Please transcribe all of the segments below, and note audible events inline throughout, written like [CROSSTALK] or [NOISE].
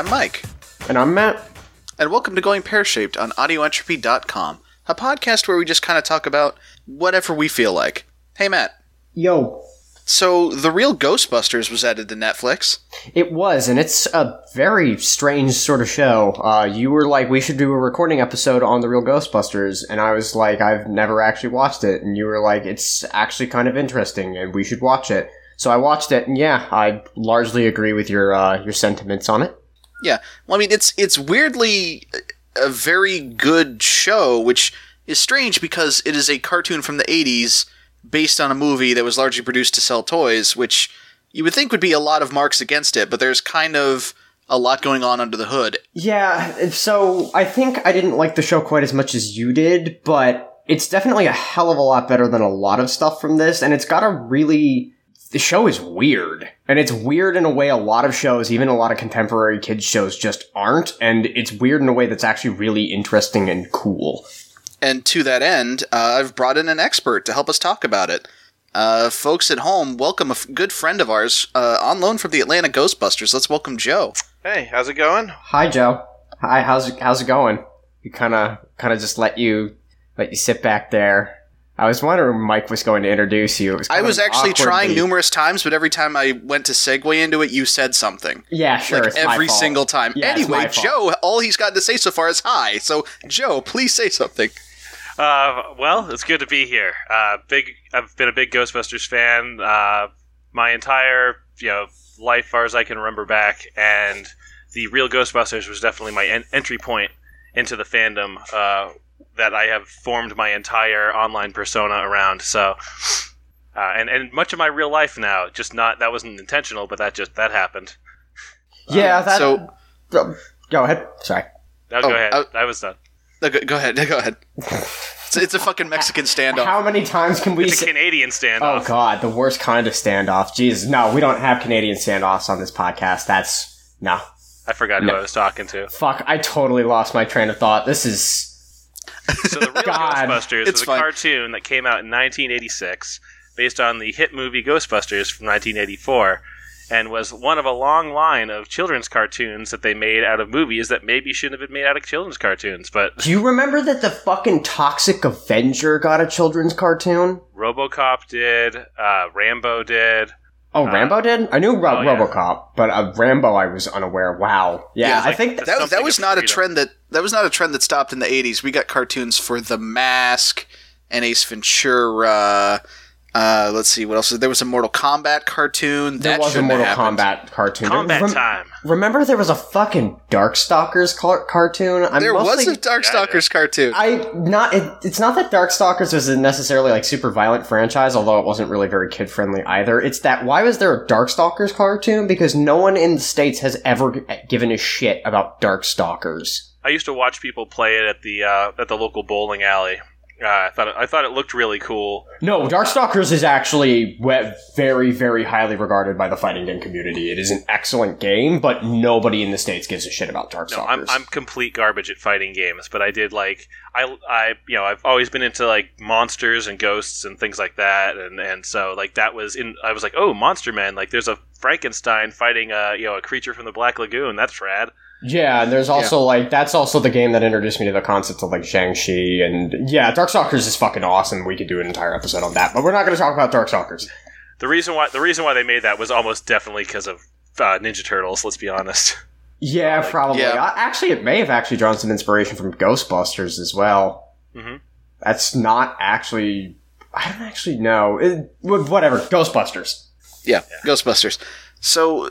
I'm Mike, And I'm Matt. and welcome to Going Pear Shaped on AudioEntropy.com, a podcast where we just kind of talk about whatever we feel like. Hey, Matt. Yo. So, The Real Ghostbusters was added to Netflix. It was, and it's a very strange sort of show. Uh, you were like, we should do a recording episode on the real Ghostbusters, and I was like, I've never actually watched it, and you were like, it's actually kind of interesting, and we should watch it. So I watched it, and yeah, I largely agree with your uh, your sentiments on it. Yeah, well, I mean, it's it's weirdly a very good show, which is strange because it is a cartoon from the '80s based on a movie that was largely produced to sell toys, which you would think would be a lot of marks against it, but there's kind of a lot going on under the hood. Yeah, so I think I didn't like the show quite as much as you did, but it's definitely a hell of a lot better than a lot of stuff from this, and it's got a really. The show is weird. And it's weird in a way a lot of shows, even a lot of contemporary kids shows, just aren't. And it's weird in a way that's actually really interesting and cool. And to that end, uh, I've brought in an expert to help us talk about it. Uh, folks at home, welcome a f- good friend of ours uh, on loan from the Atlanta Ghostbusters. Let's welcome Joe. Hey, how's it going? Hi, Joe. Hi, how's it, how's it going? You kind of kind of just let you let you sit back there. I was wondering when Mike was going to introduce you. Was I was of actually trying numerous times, but every time I went to segue into it, you said something. Yeah, sure. like it's my every fault. single time. Yeah, anyway. Joe, all he's got to say so far is hi. So, Joe, please say something. Uh, well, it's good to be here. Uh, big, I've been a big Ghostbusters fan uh, my entire you know life, far as I can remember back, and the real Ghostbusters was definitely my en- entry point into the fandom uh, that I have formed my entire online persona around. So, uh, and and much of my real life now, just not that wasn't intentional, but that just that happened. Yeah, that. so- Uh, go ahead. Sorry. Now Oh, go ahead. uh, I was done. No, go, go ahead. [LAUGHS] Go ahead. It's, it's a fucking Mexican standoff. How many times can we? It's a say- Canadian Oh. God, the worst kind of standoff. Jesus, no, we don't have Canadian standoffs on this podcast. That's no. I forgot No. who I was talking to. Fuck, I totally lost my train of thought. This is So the real [LAUGHS] God. Ghostbusters It's was a fine. cartoon that came out in 1986, based on the hit movie Ghostbusters from 1984, and was one of a long line of children's cartoons that they made out of movies that maybe shouldn't have been made out of children's cartoons. But Do you remember that the fucking Toxic Avenger got a children's cartoon? RoboCop did, uh, Rambo did. Oh, Uh, Rambo did? I knew Ro- oh, yeah. RoboCop, but uh, Rambo I was unaware. Wow. Yeah, Yeah, I like think that, that, that was of not a trend that that was not a trend that stopped in the 80s. We got cartoons for The Mask and Ace Ventura. Uh, let's see what else. There was a Mortal Kombat cartoon. there that was a Mortal. Kombat cartoon. Combat Rem- Time. Remember there was a fucking Darkstalkers car- cartoon? I'm There was a Darkstalkers cartoon. I not it, it's not that Darkstalkers was a necessarily like super violent franchise, although it wasn't really very kid friendly either. It's that why was there a Darkstalkers cartoon? Because no one in the states has ever given a shit about Darkstalkers. I used to watch people play it at the uh, at the local bowling alley. Uh, I thought it, I thought it looked really cool. No, Darkstalkers is actually very very highly regarded by the fighting game community. It is an excellent game, but nobody in the states gives a shit about Darkstalkers. No, I'm, I'm complete garbage at fighting games, but I did like I I you know I've always been into like monsters and ghosts and things like that, and and so like that was in I was like oh Monster Man like there's a Frankenstein fighting a you know a creature from the Black Lagoon that's rad. Yeah, and there's also like that's also the game that introduced me to the concept of like jiangshi and yeah, Darkstalkers is fucking awesome. We could do an entire episode on that, but we're not going to talk about Darkstalkers. The reason why the reason why they made that was almost definitely because of uh, Ninja Turtles. Let's be honest. [LAUGHS] Yeah, probably. Yeah. Uh, Actually, it may have actually drawn some inspiration from Ghostbusters as well. hmm That's not actually. I don't actually know. It, whatever. Ghostbusters. Yeah, Ghostbusters. So,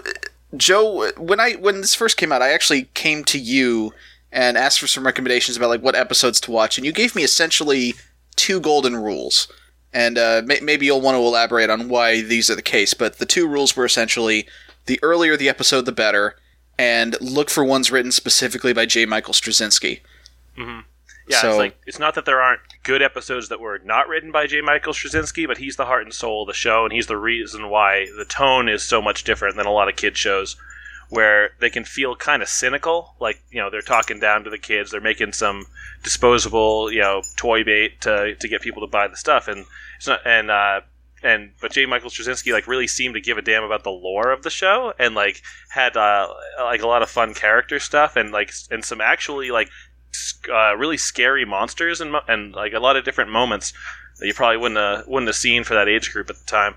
Joe, when I when this first came out, I actually came to you and asked for some recommendations about like what episodes to watch, and you gave me essentially two golden rules. And uh, may- maybe you'll want to elaborate on why these are the case. But the two rules were essentially the earlier the episode, the better, and look for ones written specifically by J. Michael Straczynski. Yeah, So- it's like it's not that there aren't good episodes that were not written by J. Michael Straczynski, but he's the heart and soul of the show, and he's the reason why the tone is so much different than a lot of kid shows, where they can feel kind of cynical, like you know they're talking down to the kids, they're making some disposable you know toy bait to to get people to buy the stuff, and it's not and uh, and but J. Michael Straczynski like really seemed to give a damn about the lore of the show and like had uh, like a lot of fun character stuff and like and some actually like uh, really scary monsters and and like a lot of different moments that you probably wouldn't have, wouldn't have seen for that age group at the time.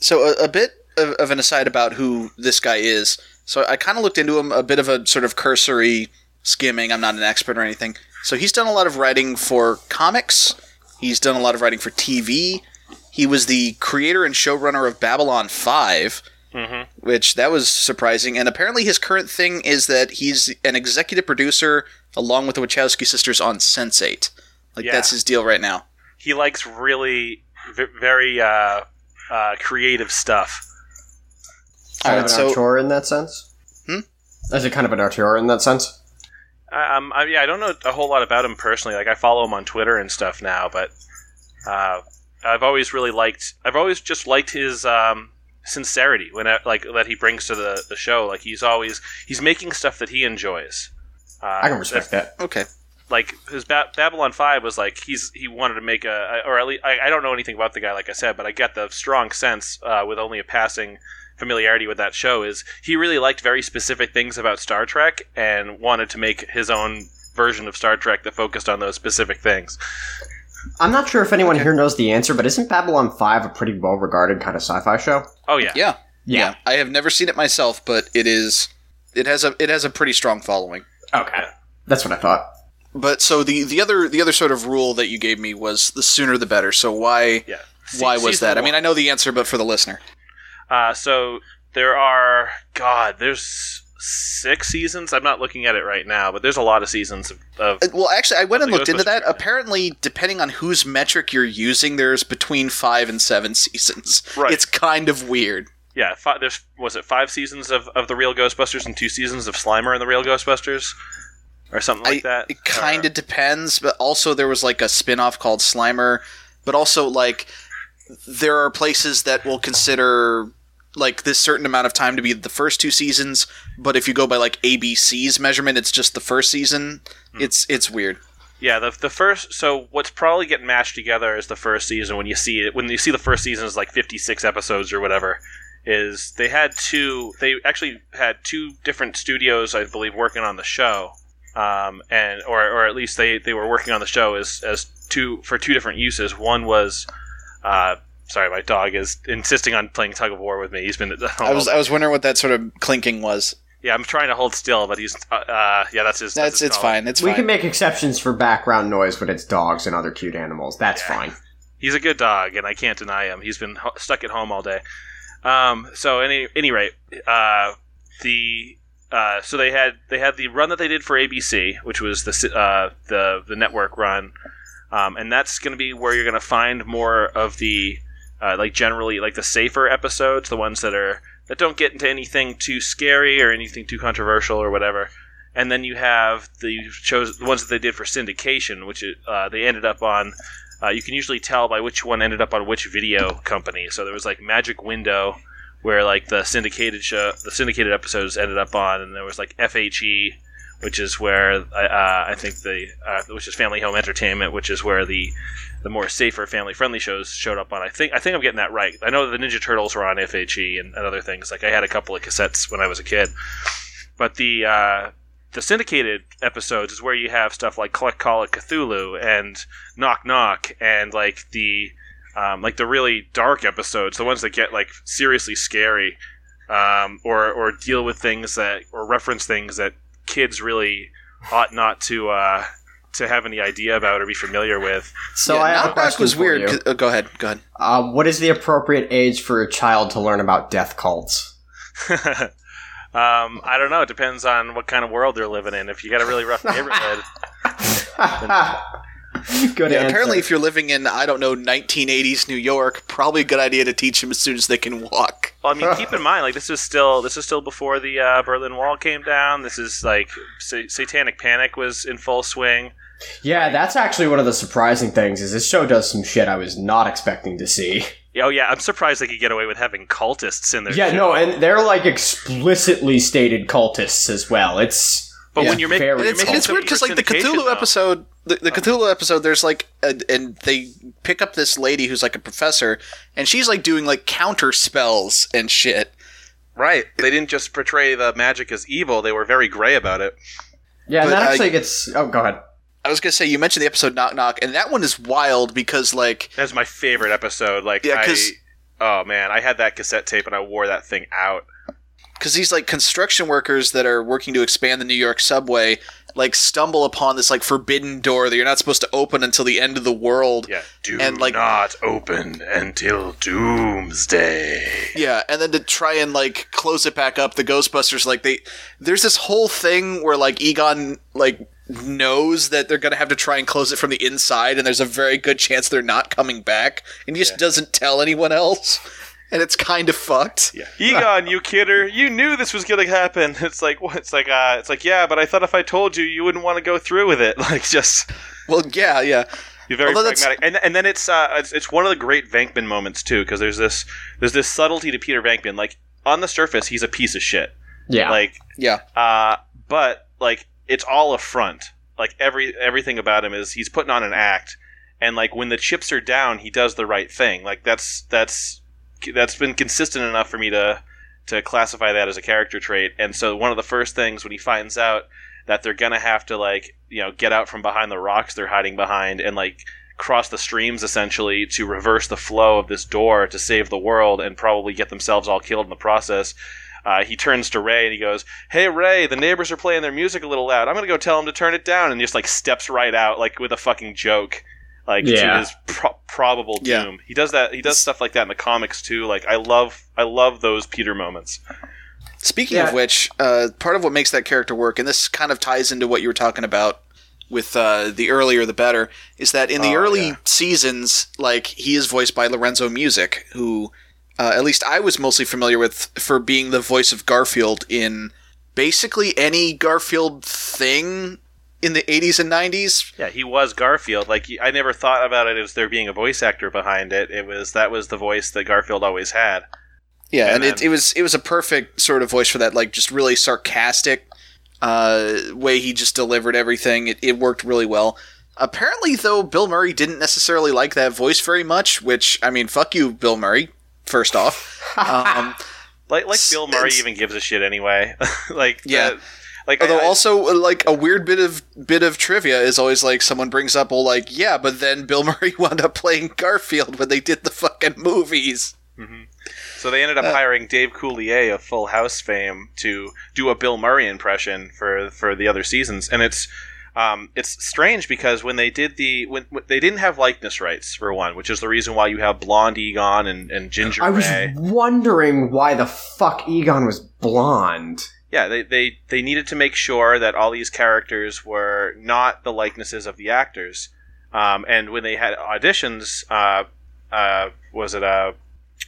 So a, a bit of, of, an aside about who this guy is. So I kind of looked into him a bit of a sort of cursory skimming. I'm not an expert or anything. So he's done a lot of writing for comics. He's done a lot of writing for TV. He was the creator and showrunner of Babylon 5 mm-hmm. which that was surprising. And apparently, his current thing is that he's an executive producer along with the Wachowski sisters on Sense8. Like yeah. that's his deal right now. He likes really v- very uh, uh, creative stuff. Kind of an so, auteur in that sense. Hmm. Is it kind of an auteur in that sense? Um, I, yeah, I don't know a whole lot about him personally. Like I follow him on Twitter and stuff now, but uh, I've always really liked. I've always just liked his um, sincerity when I, like that he brings to the, the show. Like he's always he's making stuff that he enjoys. Uh, I can respect that. Okay. Like his ba- Babylon Five was like he's he wanted to make a or at least I, I, don't know anything about the guy like I said, but I get the strong sense uh, with only a passing familiarity with that show is he really liked very specific things about Star Trek and wanted to make his own version of Star Trek that focused on those specific things. I'm not sure if anyone okay. here knows the answer, but isn't Babylon 5 a pretty well regarded kind of sci fi show? Oh, yeah. yeah. Yeah. Yeah. I have never seen it myself, but it is. It has a it has a pretty strong following. Okay, that's what I thought. But so the the other the other sort of rule that you gave me was the sooner the better. So why yeah. why was that? One. I mean, I know the answer, but for the listener. Uh, so there are God, there's six seasons. I'm not looking at it right now, but there's a lot of seasons of. of uh, well, actually, I went and looked into that. Apparently, depending on whose metric you're using, there's between five and seven [LAUGHS] seasons. Right. It's kind of weird. Yeah, five, there's was it five seasons of, of the Real Ghostbusters and two seasons of Slimer and the Real Ghostbusters, or something like I, that. It kind of depends, but also there was like a spin-off called Slimer, but also like there are places that will consider like this certain amount of time to be the first two seasons, but if you go by like ABC's measurement, it's just the first season. Hmm. It's it's weird. Yeah, the the first. So what's probably getting mashed together is the first season. When you see it, when you see the first season is like fifty six episodes or whatever, is they had two. They actually had two different studios, I believe, working on the show, um, and or or at least they they were working on the show as as two for two different uses. One was. Uh, Sorry, my dog is insisting on playing tug of war with me. He's been. I was I was wondering what that sort of clinking was. Yeah, I'm trying to hold still, but he's. Uh, uh yeah, that's his. That's, that's his it's fine. It's we fine. can make exceptions for background noise when it's dogs and other cute animals. That's yeah. fine. He's a good dog, and I can't deny him. He's been ho- stuck at home all day. Um. So any any rate, uh, the uh, so they had they had the run that they did for ABC, which was the uh, the the network run, um, and that's going to be where you're going to find more of the uh, like generally like the safer episodes, the ones that are that don't get into anything too scary or anything too controversial or whatever. And then you have the shows, the ones that they did for syndication, which uh, they ended up on. Uh, you can usually tell by which one ended up on which video company. So there was like Magic Window, where like the syndicated show, the syndicated episodes ended up on, and there was like FHE, which is where uh, I think the uh, which is Family Home Entertainment, which is where the the more safer, family friendly shows showed up on. I think I think I'm getting that right. I know the Ninja Turtles were on FHE and, and other things. Like I had a couple of cassettes when I was a kid, but the uh, the syndicated episodes is where you have stuff like Collect Call of Cthulhu and Knock Knock and like the um, like the really dark episodes, the ones that get like seriously scary, um, or or deal with things that or reference things that kids really ought not to uh, to have any idea about or be familiar with. So yeah, I have a question was weird. Uh, go ahead. Go ahead. Uh, what is the appropriate age for a child to learn about death cults? [LAUGHS] um, I don't know. It depends on what kind of world they're living in. If you got a really rough [LAUGHS] neighborhood. [LAUGHS] good yeah, apparently, if you're living in I don't know 1980s New York, probably a good idea to teach them as soon as they can walk. Well, I mean, keep in mind, like this is still this is still before the uh, Berlin Wall came down. This is like sa- Satanic Panic was in full swing. Yeah, that's actually one of the surprising things. Is this show does some shit I was not expecting to see. Oh yeah, I'm surprised they could get away with having cultists in there. Yeah, show. no, and they're like explicitly stated cultists as well. It's But Yeah, when you're making, very it's, it's weird because like the Cthulhu though- episode, the, the uh. Cthulhu episode, there's like, a, and they pick up this lady who's like a professor, and she's like doing like counter spells and shit. Right. They didn't just portray the magic as evil, they were very gray about it. Yeah, and But that I- actually gets. Oh, go ahead. I was gonna say you mentioned the episode Knock Knock, and that one is wild because like That's my favorite episode. Like, Yeah, I, 'cause- oh man, I had that cassette tape and I wore that thing out. because these like construction workers that are working to expand the New York subway like stumble upon this like forbidden door that you're not supposed to open until the end of the world. Yeah. Do And, like- not open until doomsday. Yeah, and then to try and like close it back up, the Ghostbusters like they there's this whole thing where like Egon like knows that they're gonna have to try and close it from the inside, and there's a very good chance they're not coming back, and he just doesn't tell anyone else, and it's kind of fucked. Yeah. [LAUGHS] Egon, you kidder, you knew this was gonna happen. [LAUGHS] It's like what? It's like uh, it's like yeah, but I thought if I told you, you wouldn't want to go through with it. [LAUGHS] Like just Well, yeah, yeah. You're very Although that's- pragmatic. And and then it's uh, it's, it's one of the great Venkman moments too, because there's this there's this subtlety to Peter Venkman. Like on the surface, he's a piece of shit. Yeah. Like Yeah. Uh, but like it's all a front. Like every everything about him is he's putting on an act, and like when the chips are down, he does the right thing. Like that's that's that's been consistent enough for me to to classify that as a character trait. And so one of the first things when he finds out that they're gonna have to like you know get out from behind the rocks they're hiding behind and like cross the streams essentially to reverse the flow of this door to save the world and probably get themselves all killed in the process. Uh, he turns to Ray and he goes, "Hey Ray, the neighbors are playing their music a little loud. I'm gonna go tell them to turn it down." And just like steps right out, like with a fucking joke, like to his pro- probable Yeah. doom. He does that. He does stuff like that in the comics too. Like I love, I love those Peter moments. Speaking Yeah. of which, uh, part of what makes that character work, and this kind of ties into what you were talking about with uh, the earlier the better, is that in the Oh, early yeah. seasons, like he is voiced by Lorenzo Music, who uh, at least I was mostly familiar with for being the voice of Garfield in basically any Garfield thing in the 80s and 90s. Yeah, he was Garfield. Like I never thought about it as there being a voice actor behind it. It was that was the voice that Garfield always had. Yeah, And and it, it was it was a perfect sort of voice for that, like just really sarcastic uh, way he just delivered everything. It, it worked really well. Apparently, though, Bill Murray didn't necessarily like that voice very much. Which I mean, fuck you, Bill Murray. First off, um, [LAUGHS] Like like Bill Murray even gives a shit anyway. [LAUGHS] like Yeah. that- like although I- I- also uh, like a weird bit of bit of trivia is always like someone brings up, well, like yeah, but then Bill [LAUGHS] Murray wound up playing Garfield when they did the fucking movies. So they ended up hiring Dave Coulier of Full House fame to do a Bill Murray impression for for the other seasons, and it's um, it's strange because when they did the when, when they didn't have likeness rights for one, which is the reason why you have blonde Egon and, and Ginger I was Ray. wondering why the fuck Egon was blonde. Yeah, they, they they needed to make sure that all these characters were not the likenesses of the actors. Um, and when they had auditions, uh, uh, was it uh,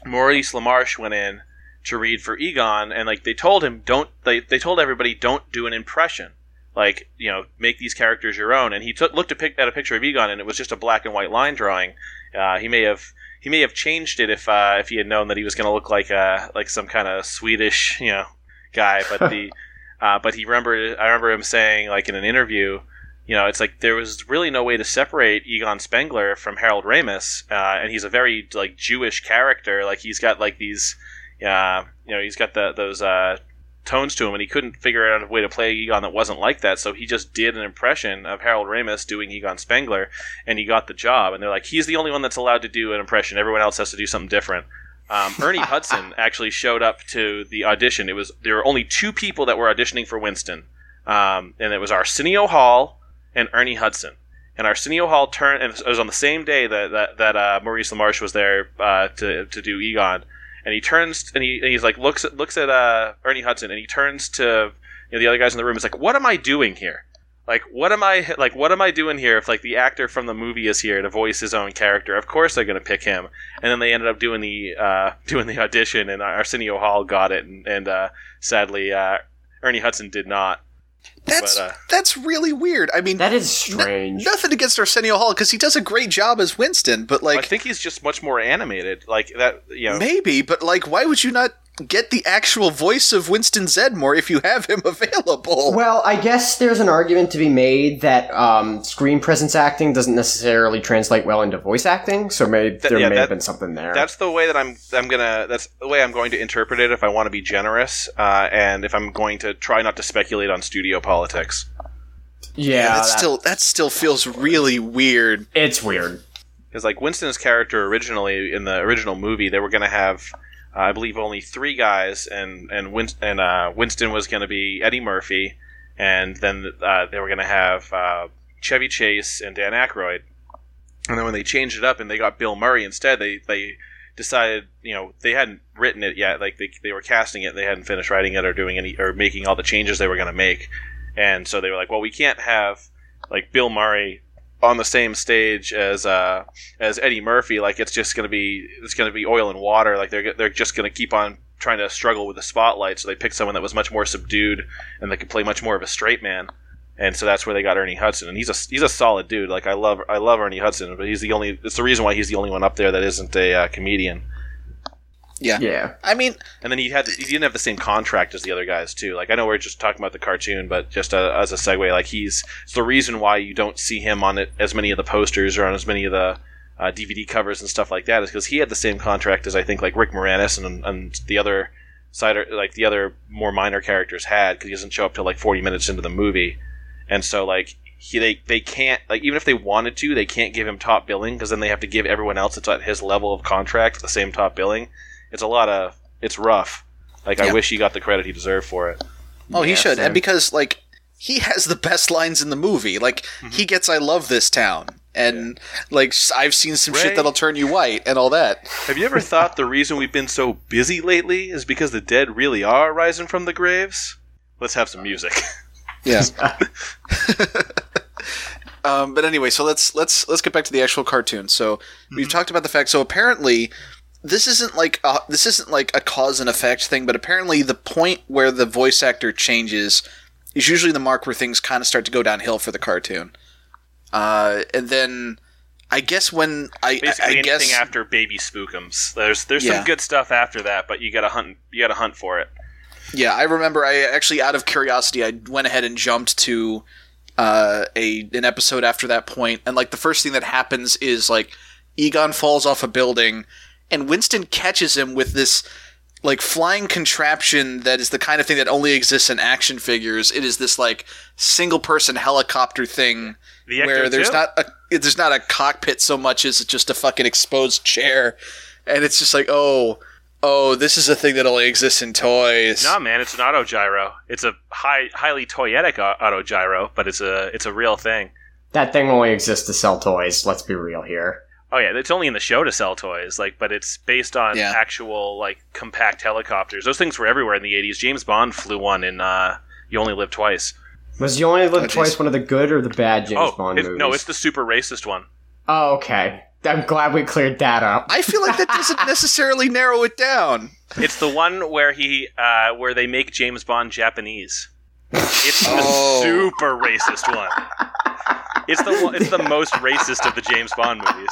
Maurice LaMarche went in to read for Egon, and like they told him, don't they? They told everybody, don't do an impression. Like you know, make these characters your own. And he took looked at a picture of Egon, and it was just a black and white line drawing. Uh, he may have he may have changed it if uh, if he had known that he was going to look like uh, like some kind of Swedish you know guy. But the [LAUGHS] uh, but he remember I remember him saying like in an interview, you know, it's like there was really no way to separate Egon Spengler from Harold Ramis, uh, and he's a very like Jewish character. Like he's got like these, uh, you know, he's got the those uh, tones to him, and he couldn't figure out a way to play Egon that wasn't like that. So he just did an impression of Harold Ramis doing Egon Spengler, and he got the job. And they're like, he's the only one that's allowed to do an impression. Everyone else has to do something different. Um, Ernie [LAUGHS] Hudson actually showed up to the audition. It was there were only two people that were auditioning for Winston, um, and it was Arsenio Hall and Ernie Hudson. And Arsenio Hall turned, and it was on the same day that that, that uh, Maurice LaMarche was there uh, to to do Egon. And he turns and he and he's like looks at looks at uh, Ernie Hudson, and he turns to you know the other guys in the room. Is like, what am I doing here? Like, what am I like? What am I doing here? If like the actor from the movie is here to voice his own character, of course they're going to pick him. And then they ended up doing the uh, [LAUGHS] doing the audition, and Arsenio Hall got it, and, and uh, sadly uh, Ernie Hudson did not. That's But, uh, that's really weird. I mean, That is strange. nothing against Arsenio Hall because he does a great job as Winston, but like, I think he's just much more animated, like that. You know, maybe, but like, why would you not? Get the actual voice of Winston Zeddemore if you have him [LAUGHS] available. Well, I guess there's an argument to be made that um, screen presence acting doesn't necessarily translate well into voice acting, so maybe That- there yeah, may that- have been something there. That's the way that I'm. I'm gonna. That's the way I'm going to interpret it if I want to be generous, uh, and if I'm going to try not to speculate on studio politics. yeah, that that- still that still feels really weird. it's weird. Because like Winston's character originally in the original movie, they were going to have, I believe, only three guys, and and and uh, Winston was going to be Eddie Murphy, and then uh, they were going to have uh, Chevy Chase and Dan Aykroyd. And then when they changed it up and they got Bill Murray instead, they they decided, you know, they hadn't written it yet. Like they, they were casting it, they hadn't finished writing it or doing any or making all the changes they were going to make. And so they were like, well, we can't have like Bill Murray on the same stage as uh, as Eddie Murphy. Like it's just to be it's to be oil and water. Like they're they're just to keep on trying to struggle with the spotlight. So they picked someone that was much more subdued and that could play much more of a straight man. And so that's where they got Ernie Hudson, and he's a he's a solid dude. Like I love I love Ernie Hudson, but he's the only it's the reason why he's the only one up there that isn't a uh, comedian. Yeah. Yeah. I mean, And then he had he didn't have the same contract as the other guys too. Like I know we're just talking about the cartoon, but just uh, as a segue, like he's it's the reason why you don't see him on it as many of the posters or on as many of the uh, DVD covers and stuff like that is because he had the same contract as I think like Rick Moranis and and the other side like the other more minor characters had because he doesn't show up till like forty minutes into the movie, and so like. He, they, they can't like even if they wanted to they can't give him top billing because then they have to give everyone else that's at his level of contract the same top billing it's a lot of it's rough like i wish he got the credit he deserved for it oh, he should, same. and because like he has the best lines in the movie. Like he gets "I love this town," and like I've seen some Ray- shit that'll turn you white and all that. have you ever [LAUGHS] thought the reason we've been so busy lately is because the dead really are rising from the graves let's have some music Yeah. [LAUGHS] [LAUGHS] um, but anyway, so let's let's let's get back to the actual cartoon. So we've talked about the fact. So apparently, this isn't like a, this isn't like a cause and effect thing. But apparently, the point where the voice actor changes is usually the mark where things kind of start to go downhill for the cartoon. Uh, and then I guess when I I, Basically, I anything guess after Baby Spookums. There's there's Yeah. some good stuff after that, but you gotta hunt you gotta hunt for it. Yeah, I remember. I actually, out of curiosity, I went ahead and jumped to uh, a an episode after that point, and like the first thing that happens is like Egon falls off a building, and Winston catches him with this like flying contraption that is the kind of thing that only exists in action figures. It is this like single person helicopter thing The where there's not a there's not a cockpit so much as it's just a fucking exposed chair, and it's just like oh. Oh, this is a thing that only exists in toys. No, man, it's an auto gyro. It's a high, highly toyetic au- auto gyro, but it's a it's a real thing. That thing only exists to sell toys. Let's be real here. Oh yeah, it's only in the show to sell toys, like, but it's based on Yeah. actual like compact helicopters. Those things were everywhere in the '80s. James Bond flew one in uh, "You Only Live Twice." Was You Only Live Oh, jeez. Twice one of the good or the bad James oh Bond it- movies? no, it's the super racist one. Oh, okay. I'm glad we cleared that up. I feel like that doesn't [LAUGHS] necessarily narrow it down. It's the one where he uh, where they make James Bond Japanese. It's the Oh. super racist one. It's the one, it's the most racist of the James Bond movies.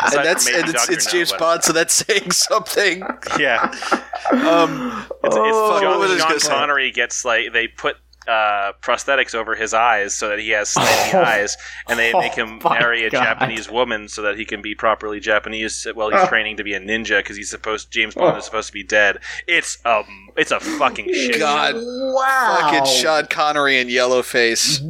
Aside and that's and it's, it's James Bond, so that's saying something. Yeah, Um, it's, Oh, it's John, what was I Sean gonna say? Connery gets like they put uh, prosthetics over his eyes so that he has slanty [LAUGHS] Oh. eyes, and they make him Oh marry a God. Japanese woman so that he can be properly Japanese while he's Oh. training to be a ninja because he's supposed James Bond Oh. is supposed to be dead. It's um, it's a fucking shit. God, wow. fucking Sean Connery and Yellowface.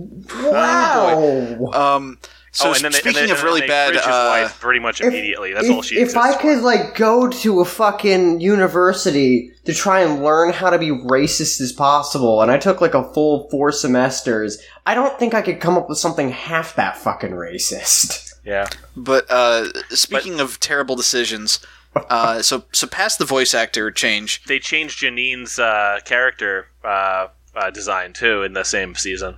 Wow. Um, so oh, and then they, speaking and then, of really and bad, they his uh, wife pretty much immediately. That's if, all she if exists I for. could like go to a fucking university to try and learn how to be racist as possible, and I took like a full four semesters, I don't think I could come up with something half that fucking racist. Yeah, but uh, speaking of terrible decisions, uh, so so past the voice actor change. they changed Janine's uh, character uh, uh, design too in the same season.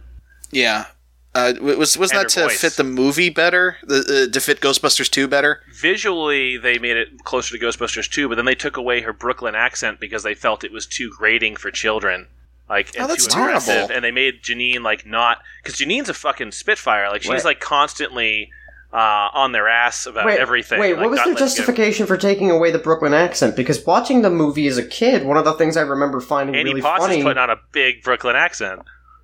Yeah. Uh, was was that to voice. fit the movie better? The uh, to fit Ghostbusters two better? Visually, they made it closer to Ghostbusters 2, but then they took away her Brooklyn accent because they felt it was too grating for children. Like, and Oh, that's too aggressive. terrible. And they made Janine, like, not. Because Janine's a fucking Spitfire. Like, she's, Right. like, constantly uh, on their ass about Wait, everything. wait, like, what was not their letting go. justification for taking away the Brooklyn accent? Because watching the movie as a kid, one of the things I remember finding Annie really Potts funny. is putting on a big Brooklyn accent.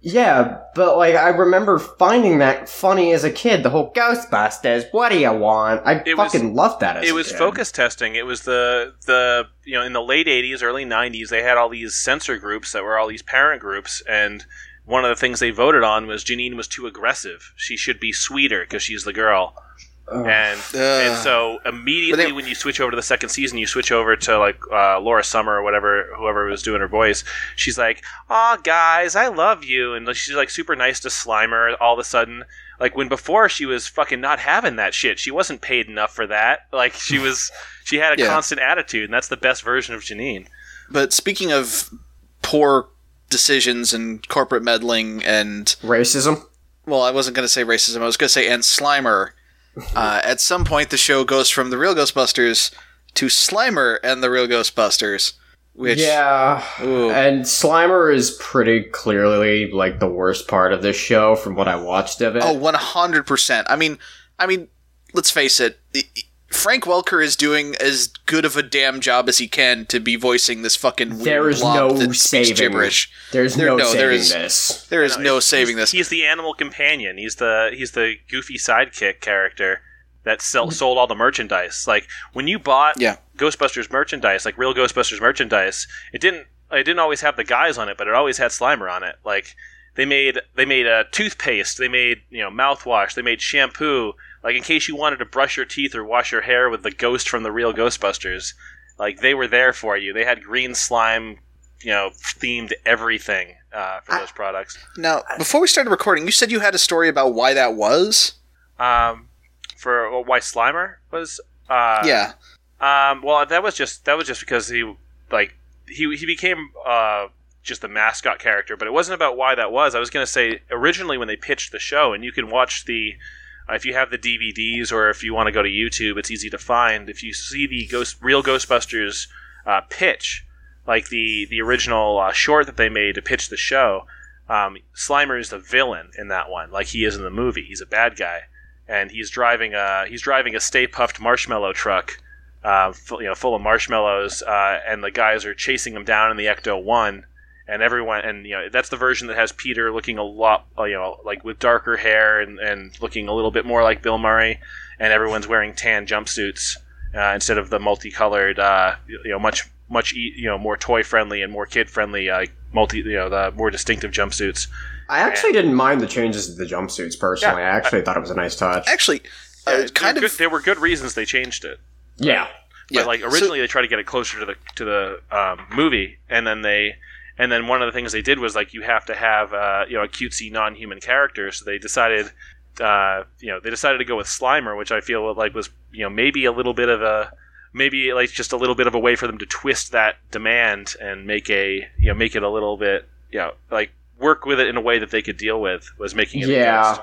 Yeah, but like I remember finding that funny as a kid. The whole Ghostbusters. What do you want? I It was- fucking loved that. As it was kid. focus testing. It was the the you know in the late '80s, early '90s, they had all these censor groups that were all these parent groups, and one of the things they voted on was Janine was too aggressive. She should be sweeter because she's the girl. Ugh. And and so immediately they- when you switch over to the second season, you switch over to like uh, Laura Summer or whatever, whoever was doing her voice. She's like, "Aw, guys, I love you," and she's like super nice to Slimer. All of a sudden, like when before she was fucking not having that shit. She wasn't paid enough for that. [LAUGHS] Like she was, she had a Yeah. constant attitude, and that's the best version of Janine. But speaking of poor decisions and corporate meddling and racism. well, I wasn't going to say racism. I was going to say and Slimer. Uh, at some point, the show goes from the Real Ghostbusters to Slimer and the Real Ghostbusters, which yeah, Ooh. and Slimer is pretty clearly like the worst part of this show from what I watched of it. oh, one hundred percent. I mean, I mean, let's face it. I- i- Frank Welker is doing as good of a damn job as he can to be voicing this fucking weird There is blob no that speaks saving. gibberish. There's there- no, no, saving is- this. There is No, no he's- saving he's, this. He's the animal companion. He's the he's the goofy sidekick character that sell, mm. sold all the merchandise. Like when you bought Yeah. Ghostbusters merchandise, like real Ghostbusters merchandise, it didn't it didn't always have the guys on it, but it always had Slimer on it. Like they made they made a toothpaste, they made you know mouthwash, they made shampoo. Like in case you wanted to brush your teeth or wash your hair with the ghost from the real Ghostbusters, like they were there for you. They had green slime, you know, themed everything uh, for I- those products. Now, before we started recording, you said you had a story about why that was. um, for well, why Slimer was. Uh, yeah. Um. Well, that was just that was just because he like he he became uh just the mascot character, but it wasn't about why that was. I was gonna say originally when they pitched the show, and you can watch the. Uh, if you have the DVDs or if you want to go to YouTube, it's easy to find. If you see the Ghost, real Ghostbusters uh, pitch, like the the original uh, short that they made to pitch the show, um, Slimer is the villain in that one, like he is in the movie. He's a bad guy, and he's driving a he's driving a Stay Puft marshmallow truck, uh, full, you know, full of marshmallows, uh, and the guys are chasing him down in the Ecto One, and everyone, and you know, that's the version that has Peter looking a lot, uh, you know, like with darker hair and and looking a little bit more like Bill Murray, and everyone's wearing tan jumpsuits uh, instead of the multicolored, uh, you know, much much e- you know more toy friendly and more kid friendly, uh, multi, you know, the more distinctive jumpsuits. I actually didn't mind the changes to the jumpsuits personally. I actually thought it was a nice touch. Actually, uh, Yeah, kind there, of. good, there were good reasons they changed it. Yeah. yeah. But like So- originally, they tried to get it closer to the to the um, movie, and then they and then one of the things they did was like you have to have uh, you know a cutesy non-human character. So they decided, uh, you know, they decided to go with Slimer, which I feel like was you know maybe a little bit of a maybe like just a little bit of a way for them to twist that demand and make a you know make it a little bit you know like work with it in a way that they could deal with was making it a Yeah.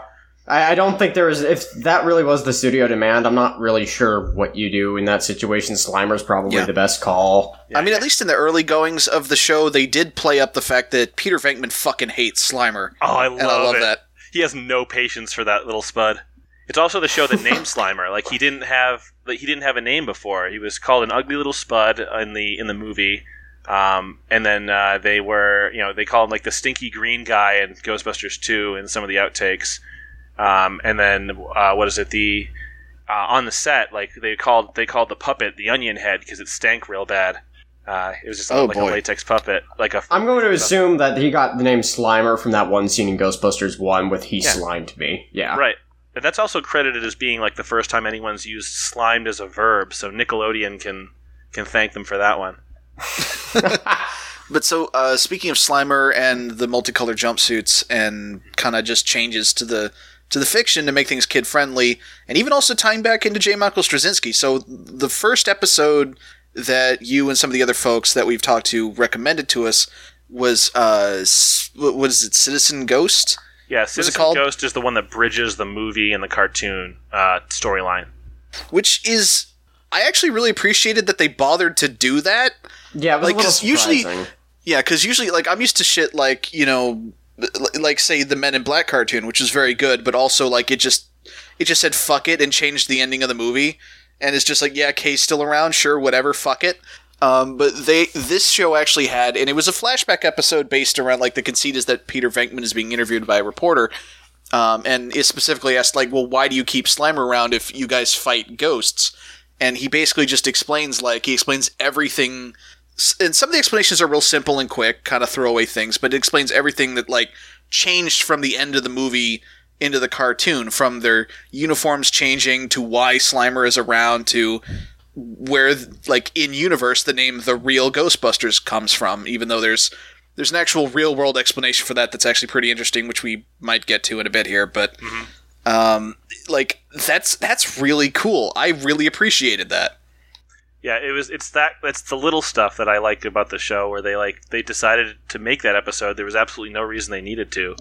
Ghost. I, I don't think there is. If that really was the studio demand, I'm not really sure what you do in that situation. Slimer's probably Yeah. the best call. Yeah, I mean, at least in the early goings of the show, they did play up the fact that Peter Venkman fucking hates Slimer, oh, I love, and I love it. that. he has no patience for that little spud. It's also the show that named [LAUGHS] Slimer. Like he didn't have like, he didn't have a name before. He was called an ugly little spud in the in the movie. Um, and then uh, they were you know they called him like the stinky green guy in Ghostbusters 2 in some of the outtakes. Um, and then uh, what is it the uh, on the set like they called they called the puppet the onion head because it stank real bad. Uh, it was just Oh, like boy. a latex puppet, like a. I'm going to assume that he got the name Slimer from that one scene in Ghostbusters 1 with He Yeah. Slimed Me. Yeah. Right. But that's also credited as being like the first time anyone's used slimed as a verb, so Nickelodeon can can thank them for that one. [LAUGHS] But so, uh, speaking of Slimer and the multicolored jumpsuits, and kind of just changes to the to the fiction to make things kid friendly, and even also tying back into J. Michael Straczynski. So the first episode that you and some of the other folks that we've talked to recommended to us was uh, what what is it, Citizen Ghost? Yeah, Citizen called? Ghost is the one that bridges the movie and the cartoon uh, storyline. which is I actually really appreciated that they bothered to do that. Yeah, it was Like, a little 'cause usually- Yeah, because usually, like, I'm used to shit like you know, li- like say the Men in Black cartoon, which is very good, but also like it just it just said fuck it and changed the ending of the movie, and it's just like yeah, Kay's still around, sure, whatever, fuck it. Um, but they this show actually had, and it was a flashback episode based around like the conceit is that Peter Venkman is being interviewed by a reporter, um, and is specifically asked like, well, why do you keep Slimer around if you guys fight ghosts? And he basically just explains like he explains everything. And some of the explanations are real simple and quick, kind of throwaway things, but it explains everything that like changed from the end of the movie into the cartoon, from their uniforms changing to why Slimer is around to where like in universe the name the real Ghostbusters comes from, even though there's there's an actual real world explanation for that that's actually pretty interesting, which we might get to in a bit here. But um, like that's that's really cool. I really appreciated that. Yeah, it was. It's that. It's the little stuff that I like about the show, where they like they decided to make that episode. There was absolutely no reason they needed to,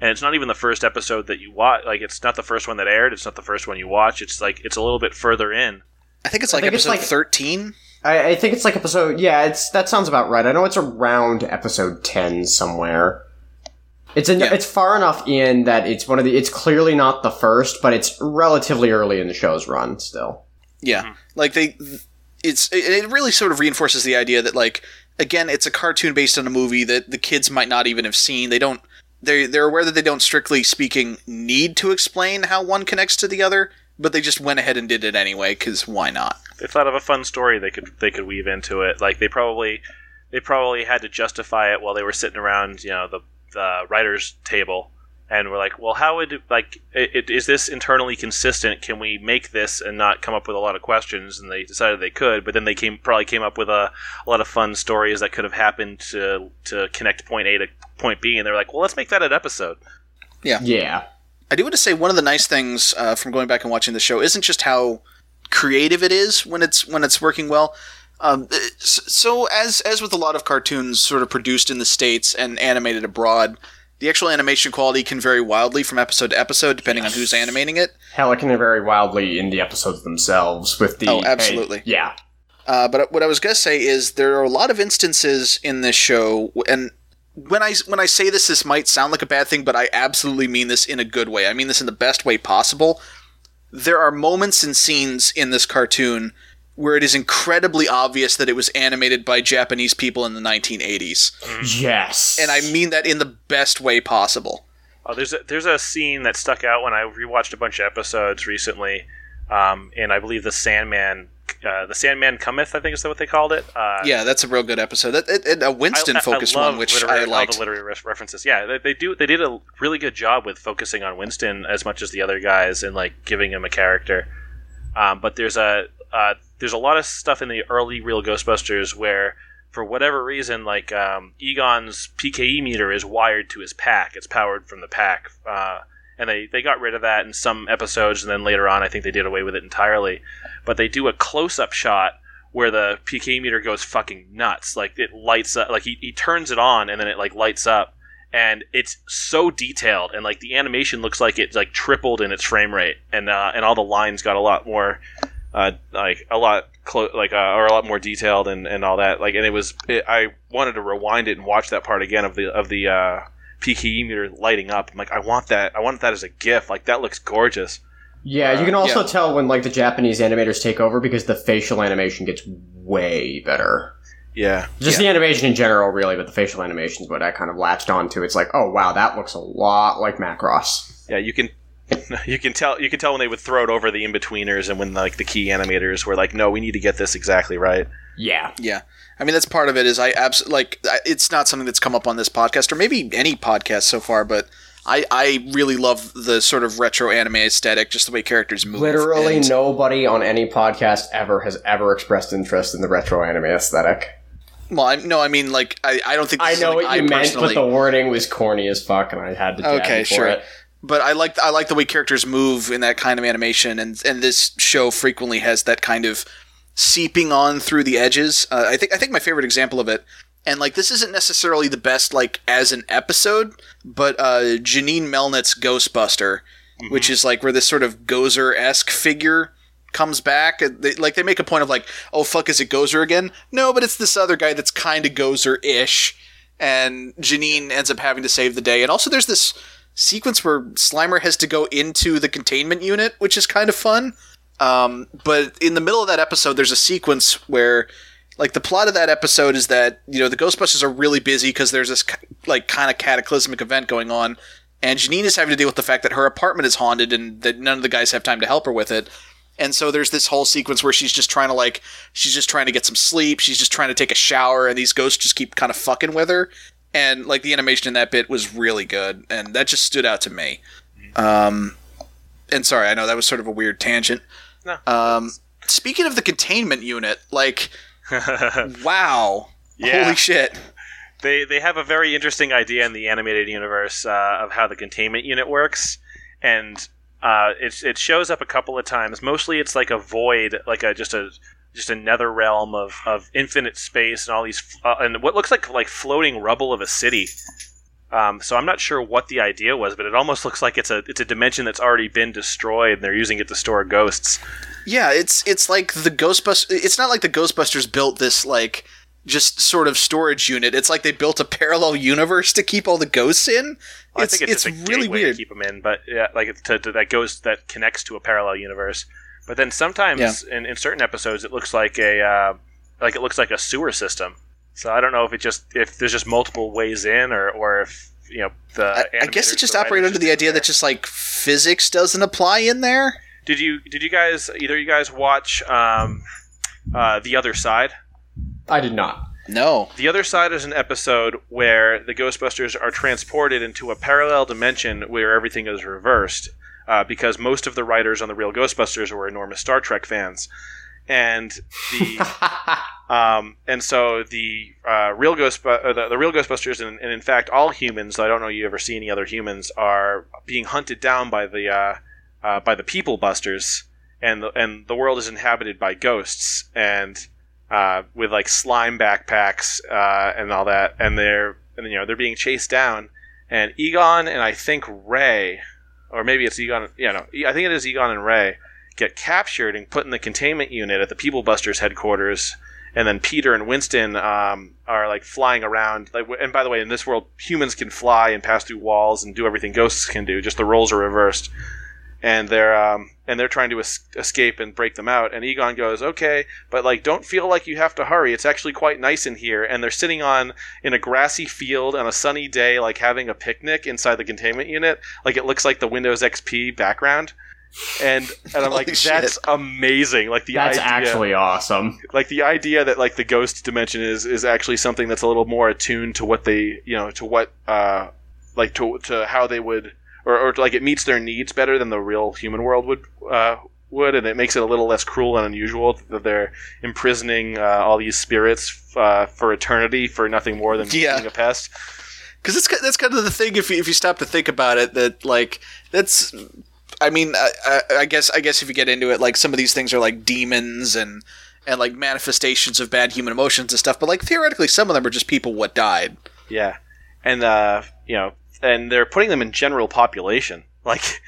and it's not even the first episode that you watch. Like it's not the first one that aired. It's not the first one you watch. It's like it's a little bit further in. I think it's like think it's episode like- thirteen. I, I think it's like episode. Yeah, it's that sounds about right. I know it's around episode ten somewhere. It's in, Yeah. it's far enough in that it's one of the. It's clearly not the first, but it's relatively early in the show's run still. Yeah, mm-hmm. like they, it's it really sort of reinforces the idea that like again, it's a cartoon based on a movie that the kids might not even have seen. They don't. They they're aware that they don't strictly speaking need to explain how one connects to the other, but they just went ahead and did it anyway because why not? They thought of a fun story they could they could weave into it. Like they probably they probably had to justify it while they were sitting around you know the the writers table and we're like, well, how would like i i- is this internally consistent? Can we make this and not come up with a lot of questions? And they decided they could, but then they came probably came up with a, a lot of fun stories that could have happened to to connect point A to point B, and they're like, well, let's make that an episode. Yeah, yeah. I do want to say one of the nice things uh, from going back and watching the show isn't just how creative it is when it's when it's working well. Um, so as as with a lot of cartoons, sort of produced in the states and animated abroad, the actual animation quality can vary wildly from episode to episode depending on who's animating it. hell, it can vary wildly in the episodes themselves with the. Oh, absolutely. yeah, Uh, but what I was gonna say is there are a lot of instances in this show, and when I when I say this, this might sound like a bad thing, but I absolutely mean this in a good way. I mean this in the best way possible. There are moments and scenes in this cartoon where it is incredibly obvious that it was animated by Japanese people in the 1980s, yes, and I mean that in the best way possible. Oh, there's a, there's a scene that stuck out when I rewatched a bunch of episodes recently, um, and I believe the Sandman, uh, the Sandman cometh, I think is that what they called it. Uh, Yeah, that's a real good episode. That, it, it- a Winston focused one, which literary, I all liked. the literary re- references. Yeah, they, they do. They did a really good job with focusing on Winston as much as the other guys and like giving him a character. Um, but there's a uh, there's a lot of stuff in the early Real Ghostbusters where, for whatever reason, like um, Egon's PKE meter is wired to his pack. It's powered from the pack. Uh, and they, they got rid of that in some episodes, and then later on, I think they did away with it entirely. But they do a close up shot where the PK meter goes fucking nuts. Like it lights up. Like he, he turns it on and then it like lights up, and it's so detailed and like the animation looks like it's like tripled in its frame rate, and uh, and all the lines got a lot more, uh, like a lot clo- like uh, or a lot more detailed and, and all that. Like and it was it, I wanted to rewind it and watch that part again of the of the uh, PKE meter lighting up. I'm like I want that. I want that as a GIF. Like that looks gorgeous. yeah. You can also yeah. tell when like the Japanese animators take over because the facial animation gets way better. Yeah. Just the animation in general, really, but the facial animation is what I kind of latched onto. It's like, oh wow, that looks a lot like Macross. Yeah, you can [LAUGHS] you can tell you can tell when they would throw it over the in betweeners and when like the key animators were like, no, we need to get this exactly right. Yeah, Yeah, I mean that's part of it. Is I absolutely like I- it's not something that's come up on this podcast or maybe any podcast so far, but I I really love the sort of retro anime aesthetic, just the way characters move. literally and- nobody on any podcast ever has ever expressed interest in the retro anime aesthetic. Well, I, no, I mean like I, I don't think this I is know something what you I meant, but the wording was corny as fuck, and I had to. jab Okay, you for sure. It. But I like I like the way characters move in that kind of animation, and and this show frequently has that kind of seeping on through the edges. Uh, I think I think my favorite example of it, and like this isn't necessarily the best like as an episode, but uh, Janine Melnitz Ghostbuster, which is like where this sort of Gozer esque figure comes back. They, like they make a point of like, oh fuck, is it Gozer again? No, but it's this other guy that's kind of Gozer ish, and Janine ends up having to save the day. And also, there's this sequence where Slimer has to go into the containment unit, which is kind of fun. Um, but in the middle of that episode, there's a sequence where, like, the plot of that episode is that you know the Ghostbusters are really busy because there's this like kind of cataclysmic event going on, and Janine is having to deal with the fact that her apartment is haunted and that none of the guys have time to help her with it. And so there's this whole sequence where she's just trying to like she's just trying to get some sleep, she's just trying to take a shower, and these ghosts just keep kind of fucking with her. And like the animation in that bit was really good, and that just stood out to me. Um, and sorry, I know that was sort of a weird tangent. No. Um, speaking of the containment unit, like, [LAUGHS] wow, Yeah. holy shit! they they have a very interesting idea in the animated universe uh, of how the containment unit works, and uh, it it shows up a couple of times. Mostly, it's like a void, like a just a just a nether realm of, of infinite space and all these uh, and what looks like like floating rubble of a city. Um, so I'm not sure what the idea was, but it almost looks like it's a it's a dimension that's already been destroyed, and they're using it to store ghosts. Yeah, it's it's like the Ghostbusters. It's not like the Ghostbusters built this like just sort of storage unit. It's like they built a parallel universe to keep all the ghosts in. Well, it's I think it's, a really weird. to keep them in, but yeah, like to, to, that ghost that connects to a parallel universe. But then sometimes in, in certain episodes, it looks like a uh, like it looks like a sewer system. So I don't know if it just if there's just multiple ways in, or or if you know the. I, I guess it just the operated under the just idea that just like physics doesn't apply in there. did you did you guys either you guys watch um, uh, the other side? I did not. No. The Other Side is an episode where the Ghostbusters are transported into a parallel dimension where everything is reversed. Uh, because most of the writers on the real Ghostbusters were enormous Star Trek fans, and the [LAUGHS] um, and so the uh, real Ghost uh, the, the real Ghostbusters and, and in fact all humans I don't know you ever see any other humans are being hunted down by the uh, uh, by the People Busters, and the, and the world is inhabited by ghosts and uh, with like slime backpacks uh, and all that, and they're and you know they're being chased down, and Egon and I think Ray, or maybe it's Egon, yeah, no, I think it is Egon and Ray get captured and put in the containment unit at the People Busters headquarters, and then Peter and Winston um, are like flying around. Like, and by the way, in this world, humans can fly and pass through walls and do everything ghosts can do. Just the roles are reversed and they're um, and they're trying to es- escape and break them out. And Egon goes, "Okay, but like, don't feel like you have to hurry. It's actually quite nice in here." And they're sitting on in a grassy field on a sunny day, like having a picnic inside the containment unit. Like it looks like the Windows XP background. And and I'm [LAUGHS] like, Holy shit. that's amazing. Like the That's idea, actually awesome. like the idea that like the ghost dimension is is actually something that's a little more attuned to what they you know to what uh like to to how they would or, or like it meets their needs better than the real human world would uh would and it makes it a little less cruel and unusual that they're imprisoning uh, all these spirits uh, for eternity for nothing more than Yeah. being a pest because that's that's kind of the thing. If you, if you stop to think about it, that like that's, I mean, I, I, I guess I guess if you get into it, like some of these things are like demons and and like manifestations of bad human emotions and stuff. But like theoretically, some of them are just people what died. Yeah, and uh, you know, and they're putting them in general population. [LAUGHS] Like,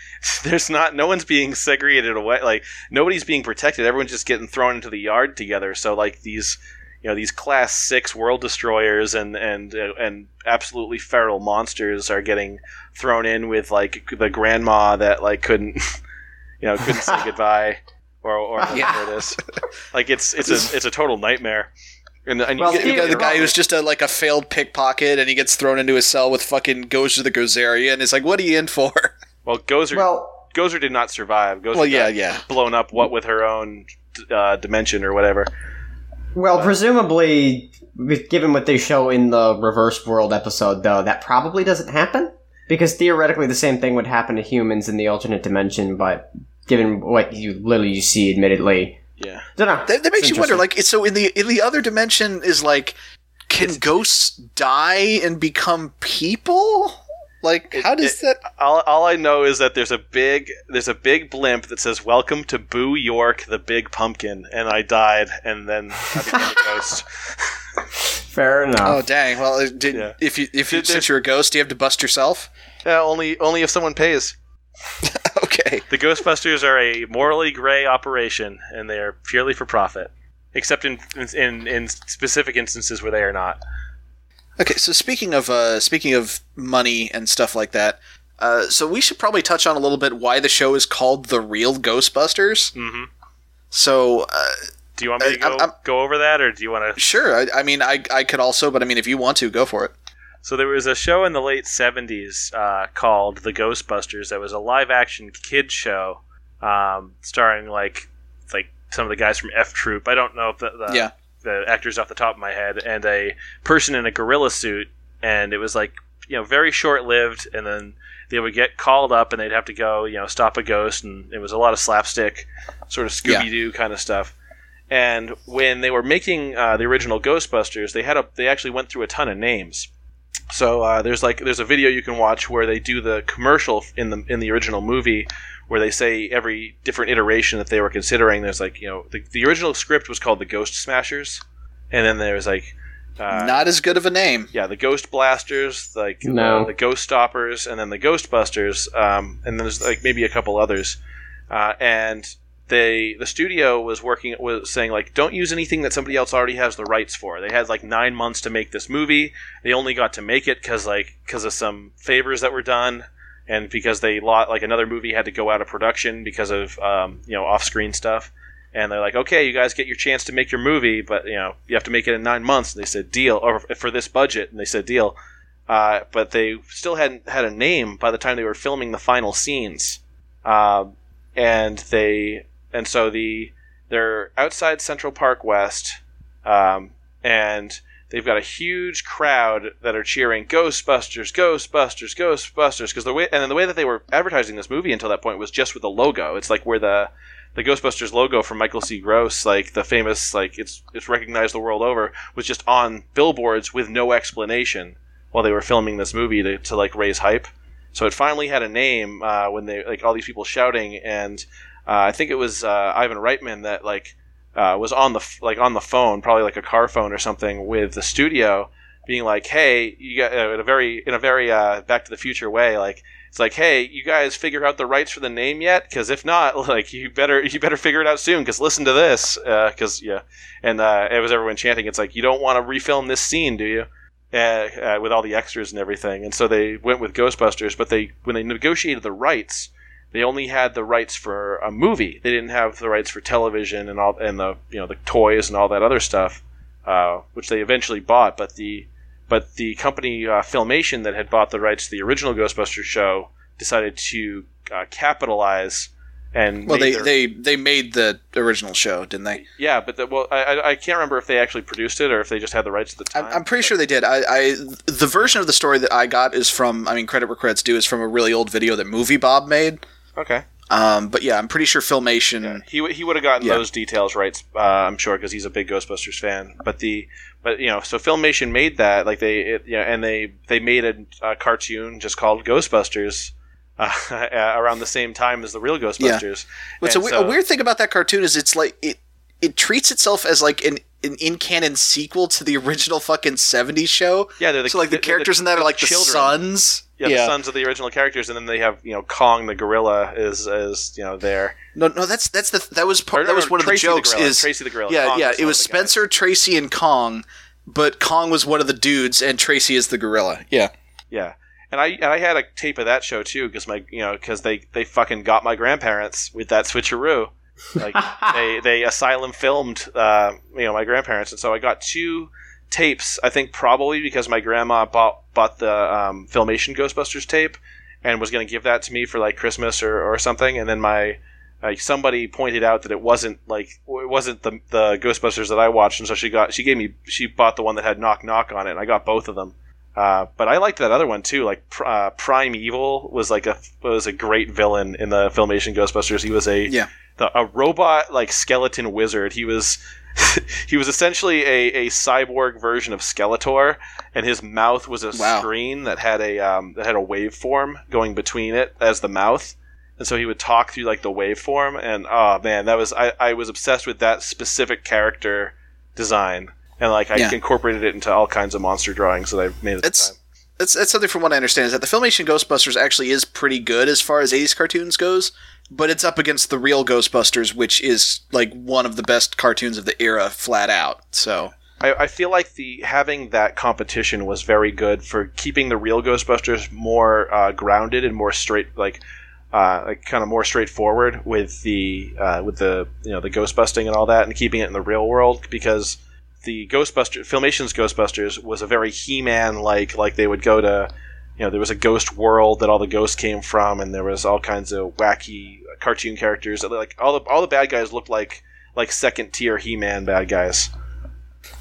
there's not no one's being segregated away. Like nobody's being protected. Everyone's just getting thrown into the yard together. So like these, you know, these class six world destroyers and and uh, and absolutely feral monsters are getting thrown in with like the grandma that like couldn't, [LAUGHS] you know, couldn't say [LAUGHS] goodbye. Or, or whatever it is, like it's it's a it's a total nightmare, and, and you Well, get, You got the guy who's just a like a failed pickpocket, and he gets thrown into a cell with fucking Gozer the Gozerian, and is like, "What are you in for?" [LAUGHS] well Gozer Well, Gozer did not survive. Gozer Well, yeah, got yeah. blown up. What with her own uh, dimension or whatever. well, presumably, given what they show in the reverse world episode, though, that probably doesn't happen because theoretically the same thing would happen to humans in the alternate dimension. But given what you literally see, admittedly, Yeah, don't know. That, that makes It's you wonder. Like, so in the in the other dimension is like, can ghosts die and become people? Like, It- how does that? all, all I know is that there's a big there's a big blimp that says "Welcome to Boo York, the Big Pumpkin," and I died, and then I became a [LAUGHS] ghost. Fair enough. Oh dang! Well, uh, did, Yeah. if you if you Did- since you're a ghost, do you have to bust yourself? yeah, only only if someone pays. [LAUGHS] Okay. The Ghostbusters are a morally gray operation, and they are purely for profit, except in in in specific instances where they are not. Okay. So speaking of uh, speaking of money and stuff like that, Uh, so we should probably touch on a little bit why the show is called The Real Ghostbusters. hmm So, uh, Do you want me to go, I'm- go over that, or do you want to? sure. I, I mean, I, I could also, but I mean, if you want to, go for it. So there was a show in the late '70s uh, called The Ghostbusters. That was a live-action kid show, um, starring like like some of the guys from F Troop. I don't know if the, the Yeah. the actors off the top of my head, and a person in a gorilla suit, and it was like you know very short-lived, and then they would get called up, and they'd have to go you know stop a ghost, and it was a lot of slapstick, sort of Yeah. Scooby Doo kind of stuff. And when they were making uh, the original Ghostbusters, they had a they actually went through a ton of names. So uh, there's like there's a video you can watch where they do the commercial in the in the original movie where they say every different iteration that they were considering. There's like you know the, the original script was called the Ghost Smashers, and then there's like uh, Not as good of a name. yeah the Ghost Blasters, like No. the, the Ghost Stoppers, and then the Ghostbusters, um, and then there's like maybe a couple others, uh, and they the studio was working was saying like don't use anything that somebody else already has the rights for. They had like nine months to make this movie. They only got to make it because like because of some favors that were done. And because they lot like another movie had to go out of production because of um, you know off screen stuff, and they're like, okay, you guys get your chance to make your movie, but you know you have to make it in nine months. And they said deal, or for this budget, and they said deal. Uh, but they still hadn't had a name by the time they were filming the final scenes, Um and they and so the they're outside Central Park West, um, and they've got a huge crowd that are cheering Ghostbusters, Ghostbusters, Ghostbusters because the way and the way that they were advertising this movie until that point was just with the logo. It's like where the the Ghostbusters logo from Michael C. Gross, like the famous, like it's it's recognized the world over, was just on billboards with no explanation while they were filming this movie to, to like raise hype. So it finally had a name uh, when they like all these people shouting, and I think it was uh, Ivan Reitman that like uh, was on the f- like on the phone, probably like a car phone or something, with the studio, being like, "Hey, you got uh, in a very in a very uh, Back to the Future way, like." It's like, hey, you guys figure out the rights for the name yet? Because if not, [LAUGHS] like, you better you better figure it out soon. Because listen to this, because yeah, and uh, it was everyone chanting. It's like you don't want to refilm this scene, do you? Uh, uh, with all the extras and everything. And so they went with Ghostbusters, but they when they negotiated the rights, they only had the rights for a movie. They didn't have the rights for television and all and the you know the toys and all that other stuff, uh, which they eventually bought. But the but the company uh, Filmation that had bought the rights to the original Ghostbusters show decided to uh, capitalize and Well, they, their- they they made the original show, didn't they? yeah, but the, well, I, I- can't remember if they actually produced it or if they just had the rights at the time. I'm, I'm pretty sure they did. I, I the version of the story that I got is from. I mean, credit where credit's due is from a really old video that Movie Bob made. Okay. Um, but yeah, I'm pretty sure Filmation. Yeah, he w- he would have gotten Yeah. those details right. Uh, I'm sure because he's a big Ghostbusters fan. But the but you know so Filmation made that like they it, you know, and they they made a, a cartoon just called Ghostbusters. [LAUGHS] Uh, around the same time as the real Ghostbusters. What's a, we- so- a weird thing about that cartoon is it's like it it treats itself as like an an in canon sequel to the original fucking '70s show. Yeah, they're the, so like the characters in that are like the children. sons. Yeah, the sons of the original characters, and then they have you know Kong the gorilla is is you know there. No, no, that's that's the that was Or, part, that was one Tracy of the jokes. gorilla, is Tracy the gorilla. yeah, Kong yeah. It was the. Spencer, Tracy, and Kong, but Kong was one of the dudes, and Tracy is the gorilla. Yeah. Yeah, and I and I had a tape of that show too because my you know because they they fucking got my grandparents with that switcheroo. Like [LAUGHS] they they asylum filmed uh, you know my grandparents, and so I got two tapes. I think probably because my grandma bought bought the um, Filmation Ghostbusters tape and was going to give that to me for like Christmas or, or something, and then my like somebody pointed out that it wasn't like it wasn't the the Ghostbusters that I watched, and so she got she gave me she bought the one that had Knock Knock on it, and I got both of them. Uh, but I liked that other one too. Like Pr- uh, Prime Evil was like a was a great villain in the Filmation Ghostbusters. He was a Yeah. the, a robot like skeleton wizard. He was [LAUGHS] he was essentially a, a cyborg version of Skeletor, and his mouth was a Wow. screen that had a um, that had a waveform going between it as the mouth. And so he would talk through like the waveform, and oh man, that was I, I was obsessed with that specific character design, and like I Yeah. incorporated it into all kinds of monster drawings that I've made at That's the time. that's that's something from what I understand is that the Filmation Ghostbusters actually is pretty good as far as '80s cartoons goes, but it's up against the real Ghostbusters, which is like one of the best cartoons of the era, flat out. So I, I feel like the having that competition was very good for keeping the real Ghostbusters more uh, grounded and more straight, like uh, like kind of more straightforward with the uh, with the you know the ghost busting and all that, and keeping it in the real world because the Ghostbusters Filmation's Ghostbusters was a very He-Man like like they would go to you know there was a ghost world that all the ghosts came from, and there was all kinds of wacky cartoon characters. Like all the all the bad guys looked like like second tier He-Man bad guys.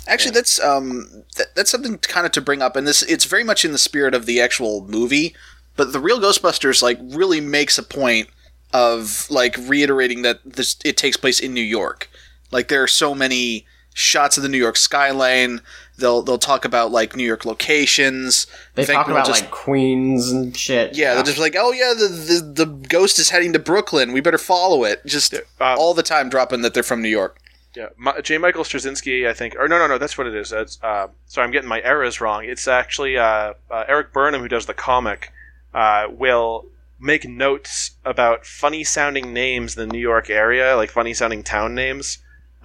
Actually, that's um, that, that's something kind of to bring up, and this it's very much in the spirit of the actual movie. But the real Ghostbusters like really makes a point of like reiterating that this it takes place in New York. Like there are so many shots of the New York skyline. They'll they'll talk about like New York locations. They Venkman talk about just- like Queens and shit. yeah, they're just like, oh yeah, the, the the ghost is heading to Brooklyn. We better follow it. Just um, all the time dropping that they're from New York. Yeah, Ma- J. Michael Straczynski, I think, or no, no, no, that's what it is. That's uh, sorry, I'm getting my eras wrong. It's actually uh, uh, Erik Burnham who does the comic. Uh, will make notes about funny sounding names in the New York area, like funny sounding town names,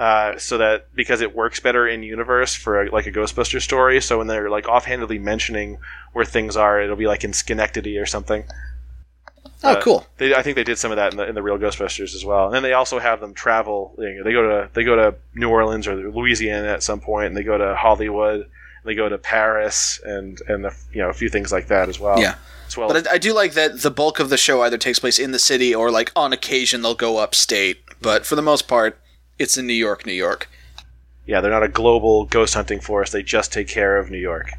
uh, so that because it works better in universe for a, like a Ghostbuster story. So when they're like offhandedly mentioning where things are, it'll be like in Schenectady or something. Oh, Uh, cool. They, I think they did some of that in the, in the real Ghostbusters as well. And then they also have them travel. You know, they go to they go to New Orleans or Louisiana at some point, and they go to Hollywood. And they go to Paris and and a, you know a few things like that as well. Yeah. as well. But I, I do like that the bulk of the show either takes place in the city or like on occasion they'll go upstate. But for the most part, it's in New York, New York. yeah, they're not a global ghost hunting force. They just take care of New York.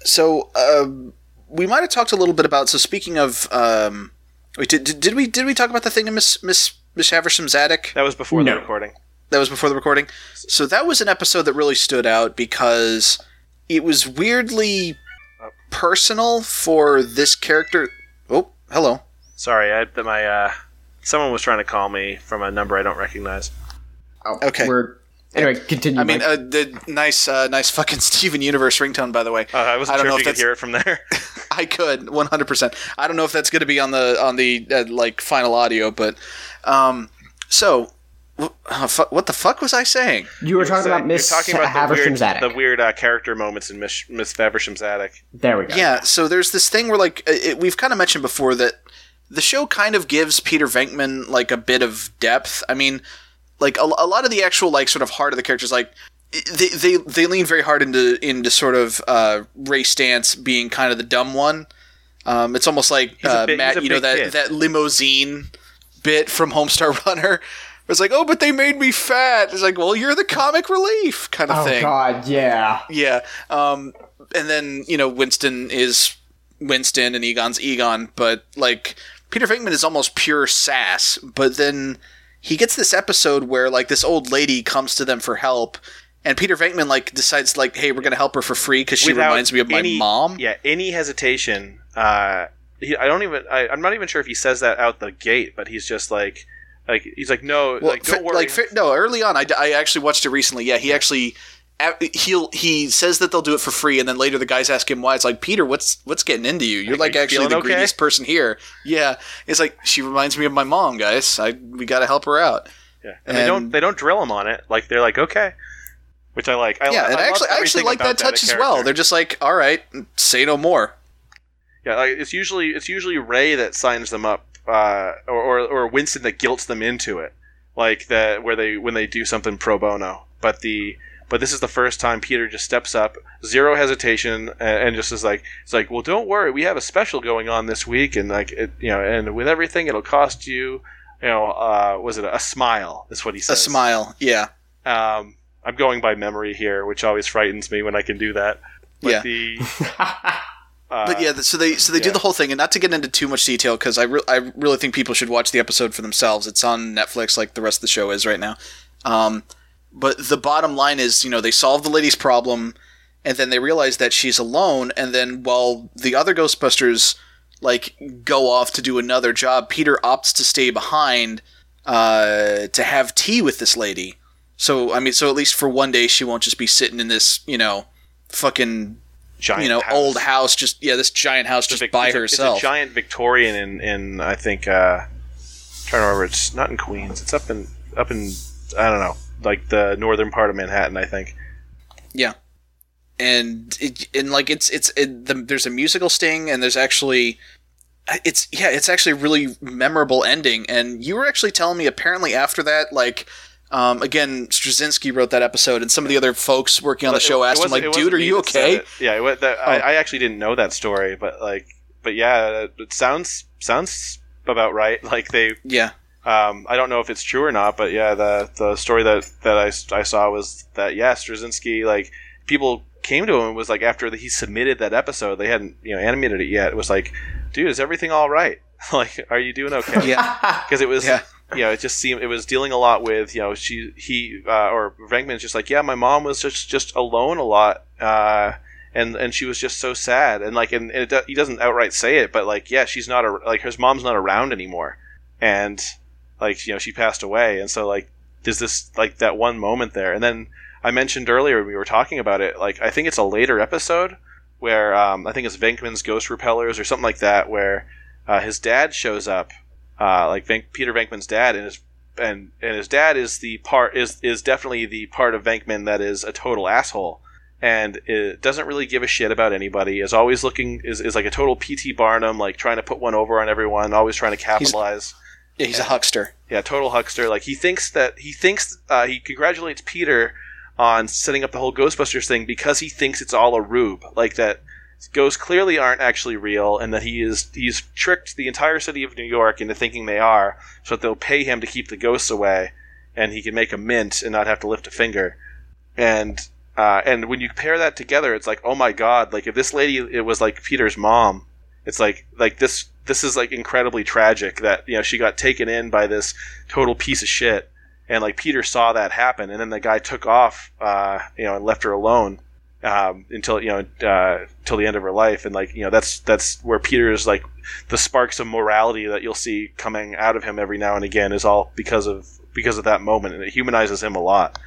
So um, we might have talked a little bit about. So speaking of, um, wait, did, did, did we did we talk about the thing in Miss Miss Miss Haversham's attic? That was before No. the recording. That was before the recording. So that was an episode that really stood out because it was weirdly personal for this character. Oh, hello. Sorry, I that my uh, someone was trying to call me from a number I don't recognize. Oh, Okay. We're anyway. Continue. I mean, uh, the nice, uh, nice fucking [LAUGHS] Steven Universe ringtone, by the way. Uh, I wasn't I don't sure know if you could hear it from there. [LAUGHS] [LAUGHS] I could, one hundred percent. I don't know if that's going to be on the on the uh, like final audio, but um, so wh- uh, what the fuck was I saying? you were talking So about Miss talking about the weird, attic. the weird uh, character moments in Miss, Miss Faversham's attic. there we go. Yeah, so there's this thing where like uh, it, we've kind of mentioned before that the show kind of gives Peter Venkman like a bit of depth. I mean, like a, a lot of the actual like sort of heart of the characters, like they they they lean very hard into into sort of uh, Ray Stantz being kind of the dumb one. Um, it's almost like uh, big- Matt, you know that kid. that limousine bit from Homestar [LAUGHS] Runner. It's like, oh, but they made me fat. It's like, well, you're the comic relief kind of Oh thing. Oh God, yeah. Yeah. Um, and then, you know, Winston is Winston and Egon's Egon, but like Peter Venkman is almost pure sass, but then he gets this episode where like this old lady comes to them for help and Peter Venkman like decides like, hey, we're gonna help her for free because she Without reminds me of my mom. Yeah, any hesitation. Uh, he, I don't even. I, I'm not even sure if he says that out the gate, but he's just like, like he's like, no, Well, like don't fa- worry. like fa- no, early on, I, I actually watched it recently. Yeah, he actually a- he'll he says that they'll do it for free, and then later the guys ask him why. It's like Peter, what's what's getting into you? You're Like, like you actually the okay? greediest person here. Yeah, it's like she reminds me of my mom, guys. I we got to help her out. yeah, and, they don't. They don't drill him on it. Like they're like, okay, which I like. I, yeah, I and I actually I actually like about that touch as well. They're just like, all right, say no more. Yeah, like, it's usually it's usually Ray that signs them up, uh, or, or or Winston that guilts them into it, like that where they when they do something pro bono. But the but this is the first time Peter just steps up, zero hesitation, and, and just is like, it's like, well, don't worry, we have a special going on this week, and like, it, you know, and with everything, it'll cost you, you know, uh, was it a, smile? Is what he says. A smile, yeah, Um, I'm going by memory here, which always frightens me when I can do that. But Yeah. the [LAUGHS] uh, but yeah, so they so they do the whole thing, and not to get into too much detail because I re- I really think people should watch the episode for themselves. It's on Netflix, like the rest of the show is right now. Um, but the bottom line is, you know, they solve the lady's problem, and then they realize that she's alone, and then while the other Ghostbusters like go off to do another job, Peter opts to stay behind uh, to have tea with this lady. So I mean, so at least for one day, she won't just be sitting in this, you know, fucking giant you know house. old house just yeah this giant house It's just Vic- by it's a- herself It's a giant Victorian in, in I think uh, trying to remember. It's not in Queens. It's up in up in I don't know, like the northern part of Manhattan. I think. Yeah, and it, and like it's it's it, the, there's a musical sting and there's actually it's yeah it's actually a really memorable ending and you were actually telling me apparently after that like um, again Straczynski wrote that episode and some of the other folks working on the show asked him like dude are you okay. Yeah, it, that, I, Oh. I actually didn't know that story, but like, but yeah, it sounds sounds about right. [LAUGHS] Like they, yeah um, I don't know if it's true or not, but yeah, the the story that that I, I saw was that yeah, Straczynski like people came to him and was like after he submitted that episode, they hadn't you know animated it yet. It was like, dude, is everything all right? [LAUGHS] like, are you doing okay? yeah [LAUGHS] because it was Yeah. you know it just seemed it was dealing a lot with you know she he uh, or Venkman's just like yeah my mom was just just alone a lot uh, and and she was just so sad and like and, and it, do- he doesn't outright say it but like yeah she's not a, like his mom's not around anymore and like you know she passed away and so like there's this like that one moment there and then I mentioned earlier when we were talking about it like I think it's a later episode where um, I think it's Venkman's ghost repellers or something like that where uh, his dad shows up uh, like Venk- Peter Venkman's dad, and his and and his dad is the part is is definitely the part of Venkman that is a total asshole, and it doesn't really give a shit about anybody. Is always looking is, is like a total PT Barnum, like trying to put one over on everyone, always trying to capitalize. Yeah he's a huckster Yeah, total huckster. Like he thinks that he thinks uh, he congratulates Peter on setting up the whole Ghostbusters thing because he thinks it's all a rube. Like that ghosts clearly aren't actually real, and that he is he's tricked the entire city of New York into thinking they are, so that they'll pay him to keep the ghosts away, and he can make a mint and not have to lift a finger. And uh, and when you pair that together, it's like, oh my god! Like if this lady it was like Peter's mom, it's like like this this is like incredibly tragic that you know she got taken in by this total piece of shit. And like peter saw that happen and then the guy took off uh, you know and left her alone um, until you know uh, till the end of her life. And like you know that's that's where peter's like the sparks of morality that you'll see coming out of him every now and again is all because of because of that moment. And it humanizes him a lot.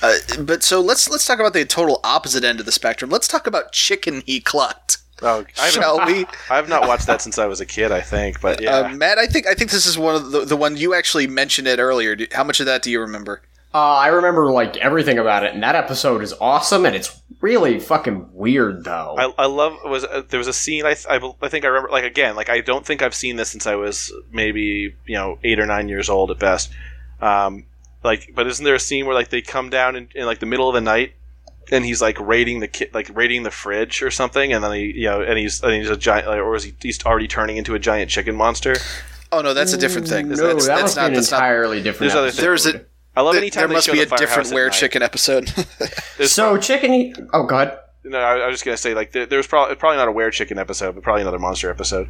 Uh, but so let's let's talk about the total opposite end of the spectrum. Let's talk about chicken he clucked oh I haven't, shall we I've not watched that since i was a kid i think but yeah. Uh, Matt I think I think this is one of the the one you actually mentioned it earlier. Do- how much of that do you remember? Uh, I remember like everything about it, and that episode is awesome, and it's really fucking weird though. I, I love was uh, there was a scene I, I I think I remember like again like I don't think I've seen this since I was maybe you know eight or nine years old at best, um, like but isn't there a scene where like they come down in, in like the middle of the night and he's like raiding the ki- like raiding the fridge or something and then he you know and he's and he's a giant like, or is he he's already turning into a giant chicken monster? oh no that's a different thing mm, no, that's, that that's not be an that's not entirely different. There's other there's a I love there, anytime there must show be the a different firehouse at weird night. chicken episode [LAUGHS] There's so chicken. Oh god. no, I, I was just gonna say like there, there's probably probably not a weird chicken episode, but probably another monster episode.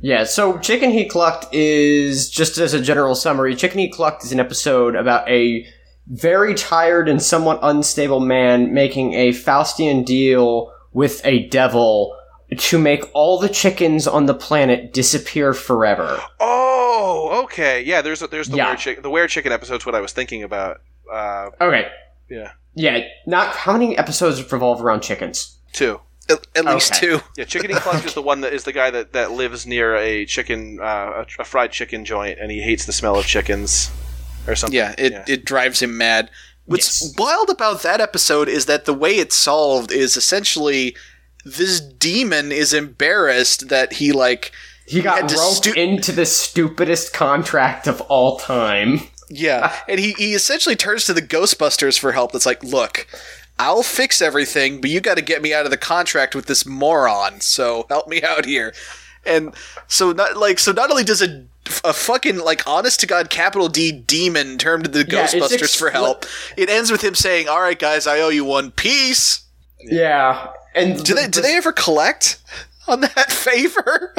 Yeah, so Chicken He Clucked is, just as a general summary, Chicken He Clucked is an episode about a very tired and somewhat unstable man making a Faustian deal with a devil to make all the chickens on the planet disappear forever. Oh, okay, yeah. There's there's the Yeah. weird chicken. The weird chicken episode's what I was thinking about. Uh, Okay. yeah, Yeah, not how many episodes revolve around chickens? two. at, at least Okay. two Yeah, Chicken He Clucked is the one that is the guy that, that lives near a chicken, uh, a, a fried chicken joint, and he hates the smell of chickens, or something. Yeah, it, Yeah. it drives him mad. What's Yes. wild about that episode is that the way it's solved is essentially this demon is embarrassed that he like He got had roped stu- into the stupidest contract of all time. yeah, and he he essentially turns to the Ghostbusters for help. That's like, look, I'll fix everything, but you got to get me out of the contract with this moron. So help me out here. And so not like so not only does a a fucking like honest to god capital D demon turn to the Yeah, it's Ghostbusters for expli- help. It ends with him saying, "All right, guys, I owe you one piece." Yeah, and Do they do they ever collect on that [LAUGHS] favor?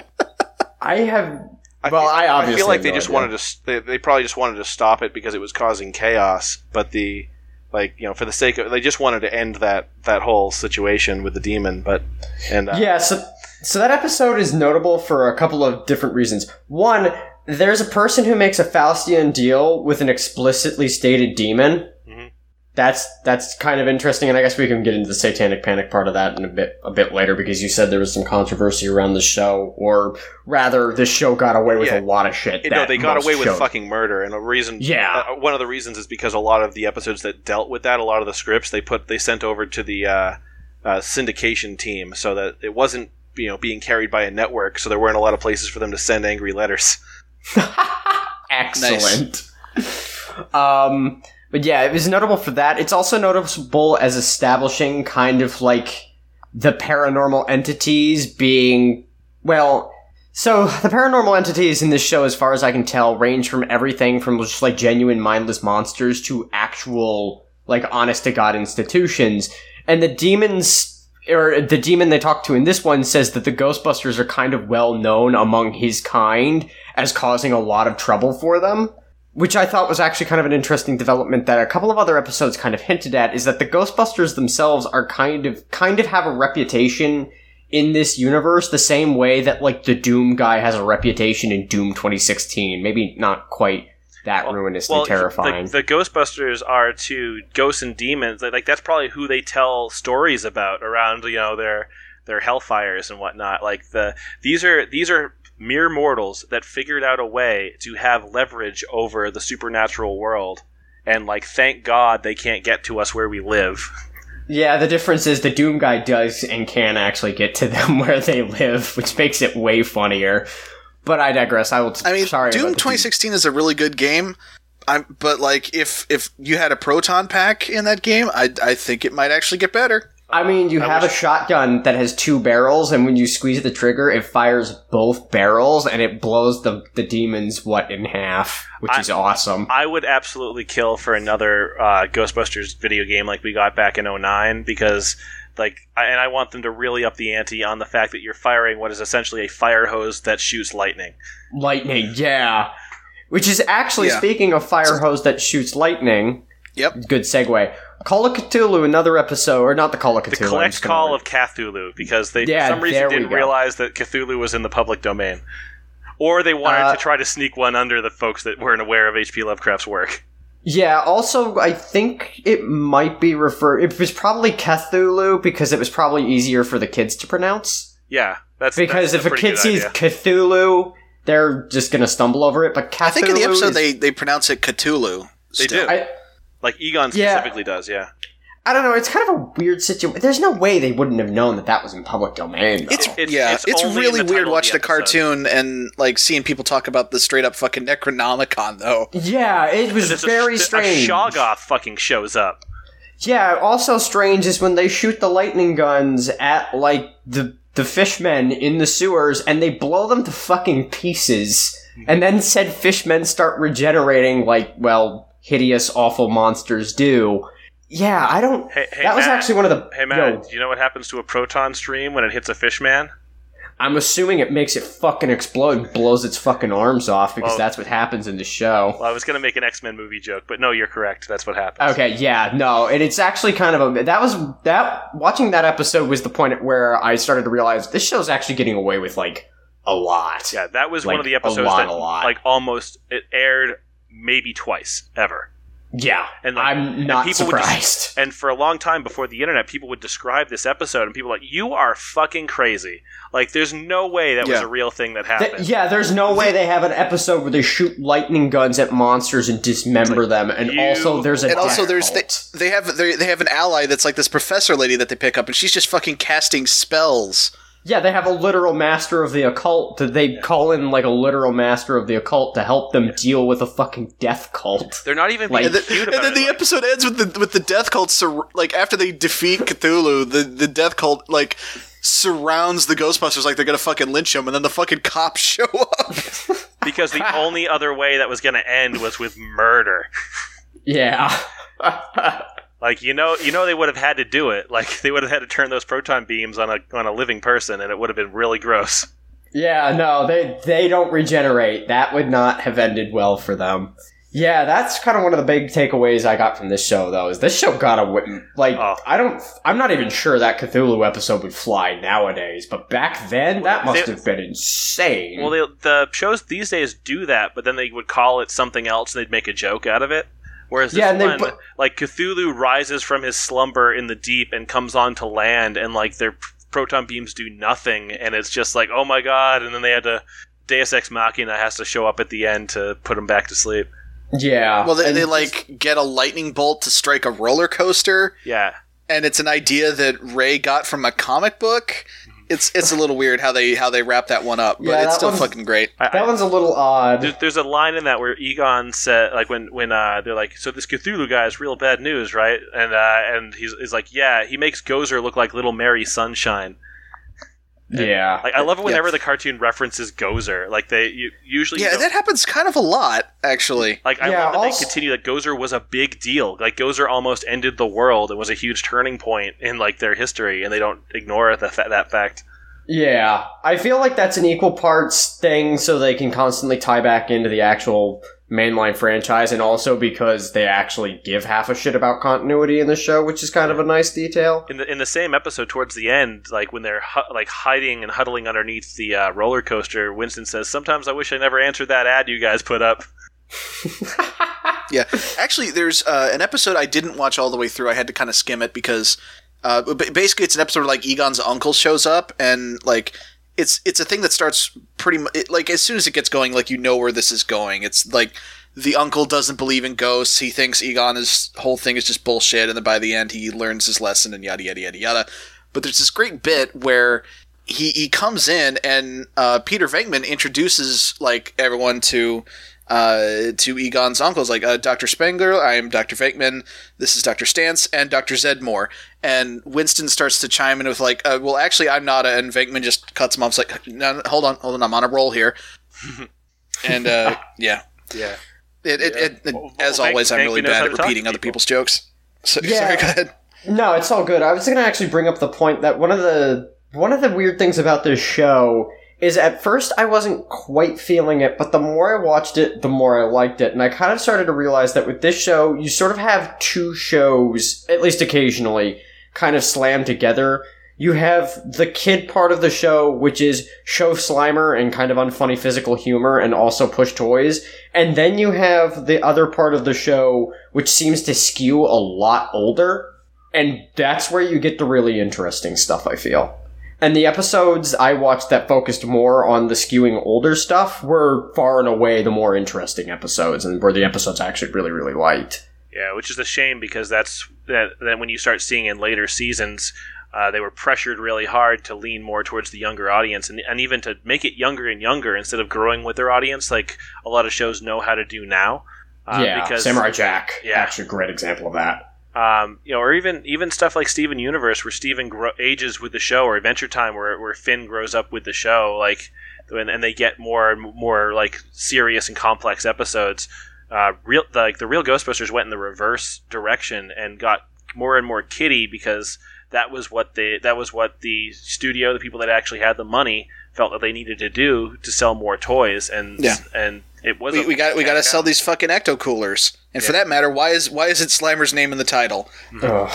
I have. I Well, feel, I obviously feel like they no just idea. wanted to. They, they probably just wanted to stop it because it was causing chaos. But the like you know for the sake of they just wanted to end that that whole situation with the demon. But and uh, Yeah, so so that episode is notable for a couple of different reasons. One, there's a person who makes a Faustian deal with an explicitly stated demon. Mhm. that's that's kind of interesting, and I guess we can get into the Satanic Panic part of that in a bit a bit later because you said there was some controversy around the show, or rather, the show got away with Yeah. a lot of shit. You know, they got away with fucking murder, and a reason. Yeah. uh, one of the reasons is because a lot of the episodes that dealt with that, a lot of the scripts they put, they sent over to the uh, uh, syndication team, so that it wasn't you know being carried by a network, so there weren't a lot of places for them to send angry letters. [LAUGHS] [LAUGHS] Excellent. um, but yeah, it was notable for that. It's also noticeable as establishing kind of like the paranormal entities being, well, so the paranormal entities in this show, as far as I can tell, range from everything from just like genuine mindless monsters to actual, like, honest to God institutions. And the demons, or the demon they talk to in this one says that the Ghostbusters are kind of well known among his kind as causing a lot of trouble for them. Which I thought was actually kind of an interesting development that a couple of other episodes kind of hinted at is that the Ghostbusters themselves are kind of kind of have a reputation in this universe the same way that like the Doom guy has a reputation in Doom 2016. Maybe not quite that Well- ruinously well, terrifying. The, the Ghostbusters are to ghosts and demons. Like that's probably who they tell stories about around you know their their hellfires and whatnot. Like the these are these are mere mortals that figured out a way to have leverage over the supernatural world. And like, thank God they can't get to us where we live. yeah, the difference is the Doom guy does and can actually get to them [LAUGHS] where they live, which makes it way funnier. But I digress. I will. I mean, sorry Doom 2016 is a really good game. I'm, but like, if if you had a proton pack in that game, I I think it might actually get better. I mean, you I have wish- a shotgun that has two barrels, and when you squeeze the trigger, it fires both barrels, and it blows the the demons what in half, which I- is awesome. I would absolutely kill for another uh, Ghostbusters video game like we got back in 09 because like I, and I want them to really up the ante on the fact that you're firing what is essentially a fire hose that shoots lightning. Lightning, yeah. Which is actually Yeah. speaking of fire hose that shoots lightning. Yep. Good segue. Call of Cthulhu, another episode, or not the Call of Cthulhu. I'm collect call re- of Cthulhu because they Yeah, for some reason didn't go. realize that Cthulhu was in the public domain. Or they wanted Uh, to try to sneak one under the folks that weren't aware of H.P. Lovecraft's work. Yeah. Also, I think it might be referred. It was probably Cthulhu because it was probably easier for the kids to pronounce. Yeah, that's Because that's if a pretty kid sees idea. Cthulhu, they're just gonna stumble over it. But Cthulhu I think in the episode is- they they pronounce it Cthulhu. They still. do. I, like Egon Yeah. specifically does, yeah. I don't know. It's kind of a weird situation. There's no way they wouldn't have known that that was in public domain. Though. It's, It's- yeah, it's it's, really weird watching the the cartoon and like seeing people talk about the straight up fucking Necronomicon though. yeah, it was There's a- very a, strange. Shoggoth fucking shows up. Yeah, also strange is when they shoot the lightning guns at like the the fishmen in the sewers and they blow them to fucking pieces. Mm-hmm. And then said fishmen start regenerating like, well, hideous, awful monsters do. Yeah, I don't Hey, hey that was Matt. actually one of the Hey Matt, Yo, do you know what happens to a proton stream when it hits a fish man? I'm assuming it makes it fucking explode, blows its fucking arms off because Well- that's what happens in the show. Well, I was gonna make an X Men movie joke, but no, you're correct. That's what happens. Okay, yeah, no, and it's actually kind of a that was that watching that episode was the point at where I started to realize this show's actually getting away with like a lot. Yeah, that was Like, one of the a episodes lot, that a lot. like almost it aired maybe twice ever. Yeah, And, like, I'm and not people would just- surprised. [LAUGHS] And for a long time before the internet, people would describe this episode, and people were like, "You are fucking crazy! Like, there's no way that was a real thing that Th- happened." yeah, there's no way they have an episode where they shoot lightning guns at monsters and dismember them, and you- also there's a And also, there's they, they have they, they have an ally that's like this professor lady that they pick up, and she's just fucking casting spells. Yeah, they have a literal master of the occult. That they call in like a literal master of the occult to help them deal with a fucking death cult. They're not even Like- And then, cute and then it. the like- episode ends with the with the death cult sur- like after they defeat Cthulhu, the the death cult like surrounds the Ghostbusters like they're gonna fucking lynch them, and then the fucking cops [LAUGHS] show up. [LAUGHS] because the [LAUGHS] only other way that was going to end was with murder. Yeah. Like you know, you know they would have had to do it. [LAUGHS] Like they would have had to turn those proton beams on a on a living person, and it would have been really gross. Yeah, no, they they don't regenerate. That would not have ended well for them. Yeah, that's kind of one of the big takeaways I got from this show, though. Is this show got a like Oh. I don't I'm not even sure that Cthulhu episode would fly nowadays, but back then that must They- have been insane. Well, they, the shows these days do that, but then they would call it something else, and they'd make a joke out of it. Whereas this Yeah, and one, put- like Cthulhu rises from his slumber in the deep and comes on to land, and like their proton beams do nothing, and it's just like, oh my god! And then they had to Deus Ex Machina has to show up at the end to put him back to sleep. Yeah. Well, they, they like get a lightning bolt to strike a roller coaster, Yeah, and it's an idea that Ray got from a comic book. It's it's a little weird how they how they wrap that one up, but Yeah, it's still fucking great. I, that I- one's a little odd. There, there's a line in that where Egon said, like when when uh, they're like, "So this Cthulhu guy is real bad news, right?" And uh, and he's, he's like, "Yeah, he makes Gozer look like little Mary Sunshine." Yeah. Like I love it whenever Yeah. the cartoon references Gozer. Like they you, usually Yeah, don't- that happens kind of a lot, actually. like I Yeah, love that also- they continue that Gozer was a big deal. Like Gozer almost ended the world and was a huge turning point in like their history, and they don't ignore the fa- that fact. Yeah, I feel like that's an equal parts thing so they can constantly tie back into the actual mainline franchise and also because they actually give half a shit about continuity in the show, which is kind of a nice detail. In the in the same episode, towards the end, like when they're hu- like hiding and huddling underneath the uh, roller coaster, Winston says, "Sometimes I wish I never answered that ad you guys put up." [LAUGHS] Yeah, actually, there's uh, an episode I didn't watch all the way through. I had to kind of skim it because uh, basically it's an episode where like Egon's uncle shows up and like it's it's a thing that starts pretty much like as soon as it gets going, like you know where this is going. It's like the uncle doesn't believe in ghosts. He thinks egon's whole thing is just bullshit, and then by the end he learns his lesson and yada yada yada yada. But there's this great bit where he he comes in and uh, Peter Venkman introduces like everyone to uh, to Egon's uncles, like uh, Dr. Spengler, I am Dr. Venkman, this is Dr. Stantz, and Dr. Zeddemore. And Winston starts to chime in with like, uh, well, actually, I'm not, a, and Venkman just cuts him off. It's like, no, no, hold on, hold on, I'm on a roll here. [LAUGHS] and uh, yeah, Yeah, it, it, it, it- Well, as Venkman- always, I'm really Venkman bad at to talk repeating other people. people's jokes. So, [LAUGHS] Yeah. Sorry, go ahead. No, it's all good. I was going to actually bring up the point that one of the one of the weird things about this show is at first I wasn't quite feeling it, but the more I watched it, the more I liked it, and I kind of started to realize that with this show, you sort of have two shows, at least occasionally, kind of slammed together. You have the kid part of the show, which is show Slimer and kind of unfunny physical humor and also push toys. And then you have the other part of the show, which seems to skew a lot older. And that's where you get the really interesting stuff, I feel. And the episodes I watched that focused more on the skewing older stuff were far and away the more interesting episodes, and were the episodes I actually really, really liked. yeah, which is a shame because that's that. Then when you start seeing in later seasons. Uh, they were pressured really hard to lean more towards the younger audience and, and even to make it younger and younger instead of growing with their audience like a lot of shows know how to do now. Uh, yeah, because Samurai Jack. Yeah. Actually, a great example of that. Um, you know, or even even stuff like Steven Universe, where Steven gro- ages with the show, or Adventure Time, where where Finn grows up with the show, like, and, and they get more and more like serious and complex episodes. Uh, real like the real Ghostbusters went in the reverse direction and got more and more kiddie because that was what they that was what the studio, the people that actually had the money, felt that they needed to do to sell more toys, and Yeah. and it was We, we got we got to sell these fucking ecto coolers, and for that matter, why is why is it Slimer's name in the title? Ugh.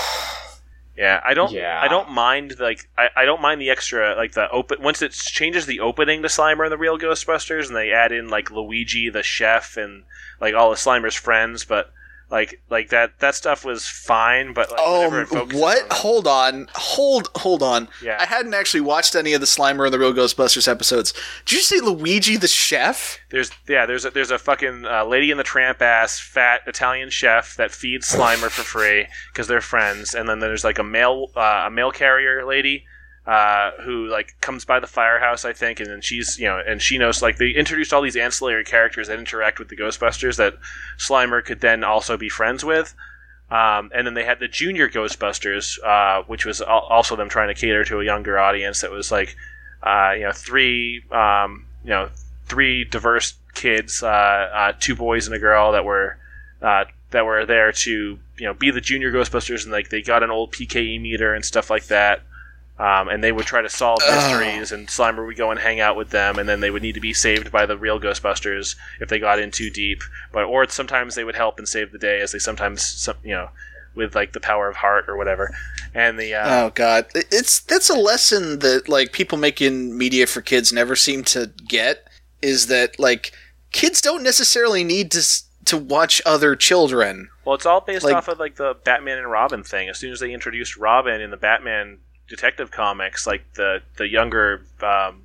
Yeah, I don't. Yeah. I don't mind like I, I don't mind the extra like the open once it changes the opening to Slimer and the Real Ghostbusters and they add in like Luigi the chef and like all of Slimer's friends, but like like that that stuff was fine. But like, Oh, it what? on- Hold on, hold hold on. Yeah. I hadn't actually watched any of the Slimer and the Real Ghostbusters episodes. Did you say Luigi the chef? There's yeah there's a, there's a fucking uh, Lady in the Tramp ass fat Italian chef that feeds Slimer for free because they're friends, and then there's like a mail uh, a mail carrier lady. Uh, who like comes by the firehouse, I think, and then she's you know, and she knows like they introduced all these ancillary characters that interact with the Ghostbusters that Slimer could then also be friends with. Um, and then they had the Junior Ghostbusters, uh, which was al- also them trying to cater to a younger audience. That was like, uh, you know, three, um, you know, three diverse kids, uh, uh, two boys and a girl that were that were there to you know be the Junior Ghostbusters, and like they got an old PKE meter and stuff like that. Um, and they would try to solve mysteries, and Slimer would go and hang out with them, and then they would need to be saved by the real Ghostbusters if they got in too deep. But or sometimes they would help and save the day, as they sometimes, some, you know, with like the power of heart or whatever. And the uh, Oh God, It- it's that's a lesson that like people making media for kids never seem to get is that like kids don't necessarily need to s- to watch other children. Well, it's all based Like- off of like the Batman and Robin thing. As soon as they introduced Robin in the Batman Detective Comics, like the the younger, um,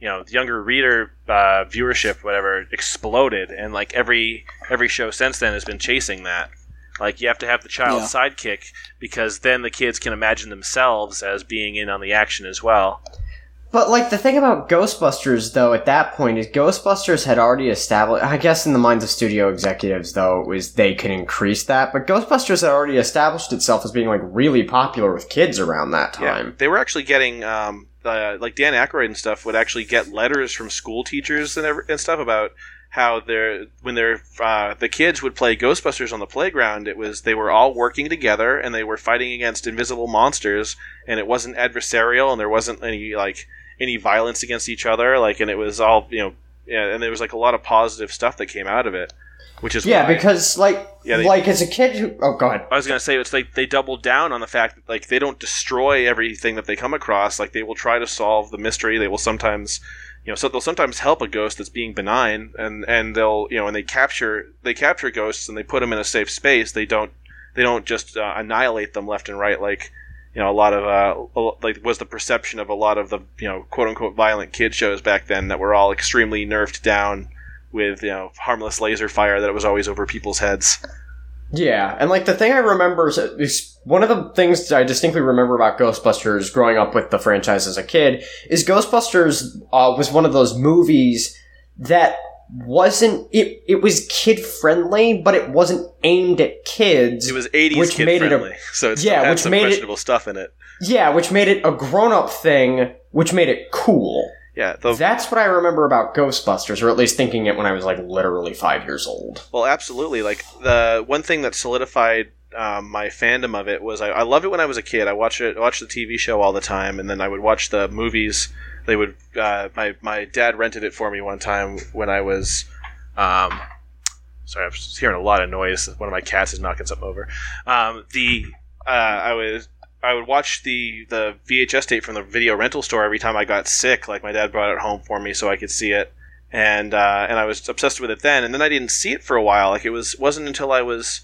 you know, the younger reader uh, viewership, whatever, exploded, and like every every show since then has been chasing that. Like you have to have the child Yeah. sidekick because then the kids can imagine themselves as being in on the action as well. But like the thing about Ghostbusters though at that point is Ghostbusters had already established I guess in the minds of studio executives though it was they could increase that, but Ghostbusters had already established itself as being like really popular with kids around that time. Yeah, They were actually getting um, uh, like Dan Aykroyd and stuff would actually get letters from school teachers and, ever, and stuff about how they're when they're uh, the kids would play Ghostbusters on the playground. It was they were all working together and they were fighting against invisible monsters, and it wasn't adversarial and there wasn't any like any violence against each other. Like, and it was all you know, yeah, and there was like a lot of positive stuff that came out of it, which is Yeah, why- because like Yeah, they- like as a kid who oh god. I was gonna say it's like they double down on the fact that like they don't destroy everything that they come across. Like they will try to solve the mystery. They will sometimes, you know, so they'll sometimes help a ghost that's being benign, and and they'll you know, and they capture they capture ghosts and they put them in a safe space. They don't they don't just uh, annihilate them left and right like you know a lot of uh like was the perception of a lot of the you know quote unquote violent kid shows back then that were all extremely nerfed down with you know harmless laser fire that was always over people's heads. Yeah, and like the thing I remember is, one of the things that I distinctly remember about Ghostbusters growing up with the franchise as a kid is Ghostbusters uh, was one of those movies that wasn't it it was kid friendly, but it wasn't aimed at kids. It was 80s Which kid made it a- so it's Yeah, had which made it- stuff in it. yeah, which made it a grown up thing, which made it cool. Yeah, the, That's what I remember about Ghostbusters, or at least thinking it when I was like literally five years old. well, absolutely. Like the one thing that solidified um, my fandom of it was I, I loved it when I was a kid. I watched it, watched the TV show all the time, and then I would watch the movies. They would. Uh, my my dad rented it for me one time when I was. Um, sorry, I'm hearing a lot of noise. One of my cats is knocking something over. Um, the uh, I was I would watch the the VHS tape from the video rental store every time I got sick. Like my dad brought it home for me so I could see it, and uh, and I was obsessed with it then. And then I didn't see it for a while. Like it was wasn't until I was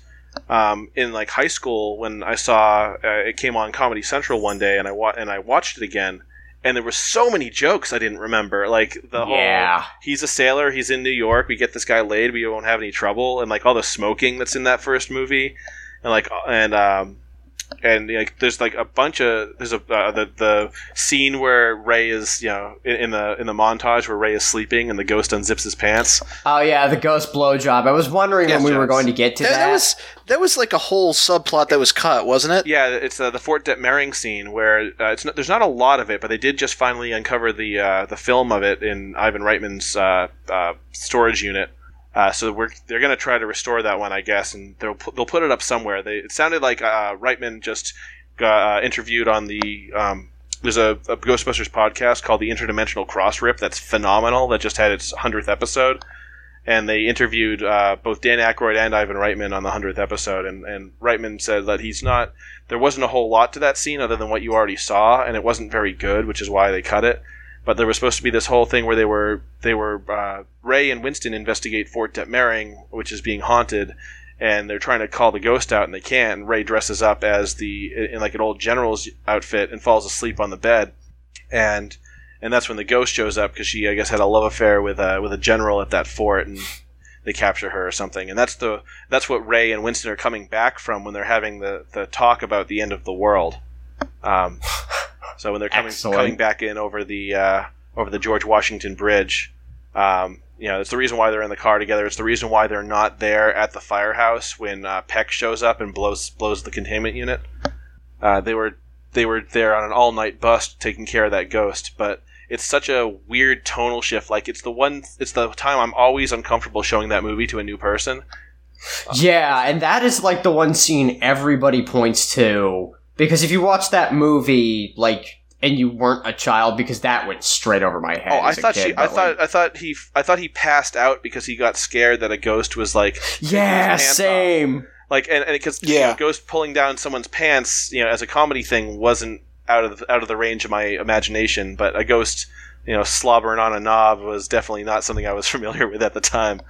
um, in like high school when I saw uh, it came on Comedy Central one day, and I wa- and I watched it again. And there were so many jokes I didn't remember, like the Yeah. whole "he's a sailor, he's in New York, we get this guy laid, we won't have any trouble," and like all the smoking that's in that first movie, and like and um, and like there's like a bunch of there's a uh, the the scene where Ray is you know in, in the in the montage where Ray is sleeping and the ghost unzips his pants. Oh yeah, the ghost blowjob. I was wondering Yes, when we were going to get to That, that. that was that was like a whole subplot that was cut, wasn't it? Yeah, it's uh, the Fort Detmerring scene where uh, it's not, there's not a lot of it, but they did just finally uncover the uh, the film of it in Ivan Reitman's uh, uh, storage unit. Uh, so we're they're going to try to restore that one, I guess, and they'll pu- they'll put it up somewhere. They it sounded like uh, Reitman just got uh, interviewed on the um, there's a, a Ghostbusters podcast called the Interdimensional Crossrip that's phenomenal that just had its hundredth episode, and they interviewed uh, both Dan Aykroyd and Ivan Reitman on the hundredth episode, and and Reitman said that he's not there wasn't a whole lot to that scene other than what you already saw, and it wasn't very good, which is why they cut it. But there was supposed to be this whole thing where they were they were uh, Ray and Winston investigate Fort Detmerring, which is being haunted, and they're trying to call the ghost out, and they can't. And Ray dresses up as the in like an old general's outfit and falls asleep on the bed, and and that's when the ghost shows up because she I guess had a love affair with uh, with a general at that fort, and they capture her or something. And that's the that's what Ray and Winston are coming back from when they're having the the talk about the end of the world. Um, so when they're coming Excellent. coming back in over the uh, over the George Washington Bridge, um, you know, it's the reason why they're in the car together. It's the reason why they're not there at the firehouse when uh, Peck shows up and blows blows the containment unit. Uh, they were they were there on an all night bust taking care of that ghost, but it's such a weird tonal shift. Like it's the one, it's the time I'm always uncomfortable showing that movie to a new person. Yeah, and that is like the one scene everybody points to because if you watch that movie, like, and you weren't a child, because that went straight over my head. Oh, I as a thought kid, she, I but, thought, I thought he, I thought he passed out because he got scared that a ghost was like, yeah, pants off. same. like, and because Yeah. ghost pulling down someone's pants, you know, as a comedy thing wasn't out of the, out of the range of my imagination, but a ghost, you know, slobbering on a knob was definitely not something I was [LAUGHS] familiar with at the time.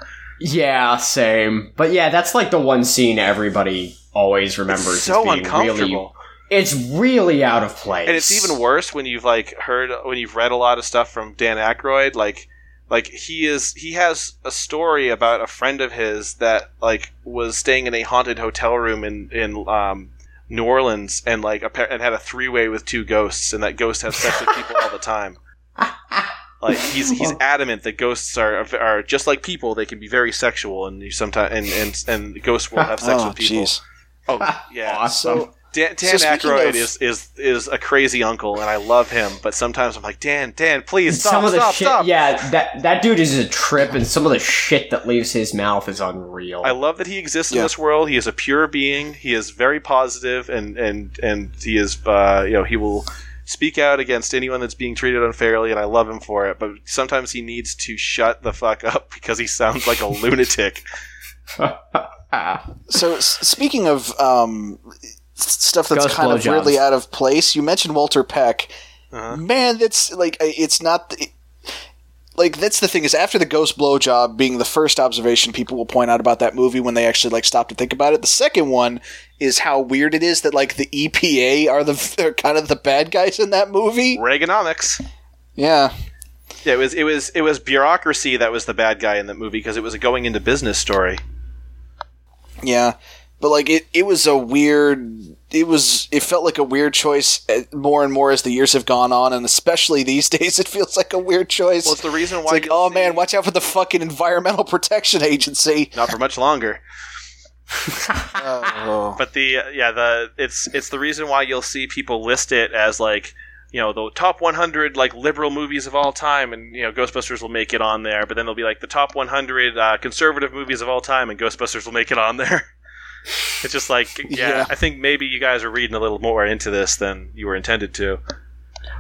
Yeah, same. But yeah, that's like the one scene everybody always remembers. It's so as being uncomfortable. Really, it's really out of place. and it's even worse when you've like heard when you've read a lot of stuff from Dan Aykroyd. Like, like he is he has a story about a friend of his that like was staying in a haunted hotel room in in um, New Orleans and like appa- and had a three way with two ghosts, and that ghost has sex with people all the time. [LAUGHS] Like he's he's adamant that ghosts are are just like people; they can be very sexual, and you sometimes and and and ghosts will have sex oh, with people. jeez. Oh yeah, [LAUGHS] Awesome. So Dan, Dan So Aykroyd of- is, is is a crazy uncle, and I love him. But sometimes I'm like, Dan, Dan, please stop, some of the stop, shit, stop. yeah, that that dude is a trip, and some of the shit that leaves his mouth is unreal. I love that he exists in this world. He is a pure being. He is very positive, and and and he is, uh, you know, he will speak out against anyone that's being treated unfairly, and I love him for it. But sometimes he needs to shut the fuck up [LAUGHS] because he sounds like a lunatic. [LAUGHS] So s- speaking of um, s- stuff that's Ghost kind of blowjobs. weirdly out of place, you mentioned Walter Peck. Uh-huh. Man, that's like it's not. The, like that's the thing is after the ghost blowjob being the first observation people will point out about that movie when they actually like stop to think about it. The second one is how weird it is that like the EPA are the [LAUGHS] they're kind of the bad guys in that movie. Reaganomics. Yeah, Yeah, it was it was it was bureaucracy that was the bad guy in that movie because it was a going into business story. Yeah, but like it, it was a weird. It was. It felt like a weird choice uh, more and more as the years have gone on, and especially these [LAUGHS] days, it feels like a weird choice. Well, it's the reason It's why. like, oh see- man, watch out for the fucking Environmental [LAUGHS] Protection Agency. Not for much longer. [LAUGHS] Oh. But the uh, yeah the it's it's the reason why you'll see people list it as like you know the top 100 like liberal movies of all time, and you know Ghostbusters will make it on there. But then they'll be like the top 100 uh, conservative movies of all time, and Ghostbusters will make it on there. It's just like [LAUGHS] yeah, Yeah. I think maybe you guys are reading a little more into this than you were intended to.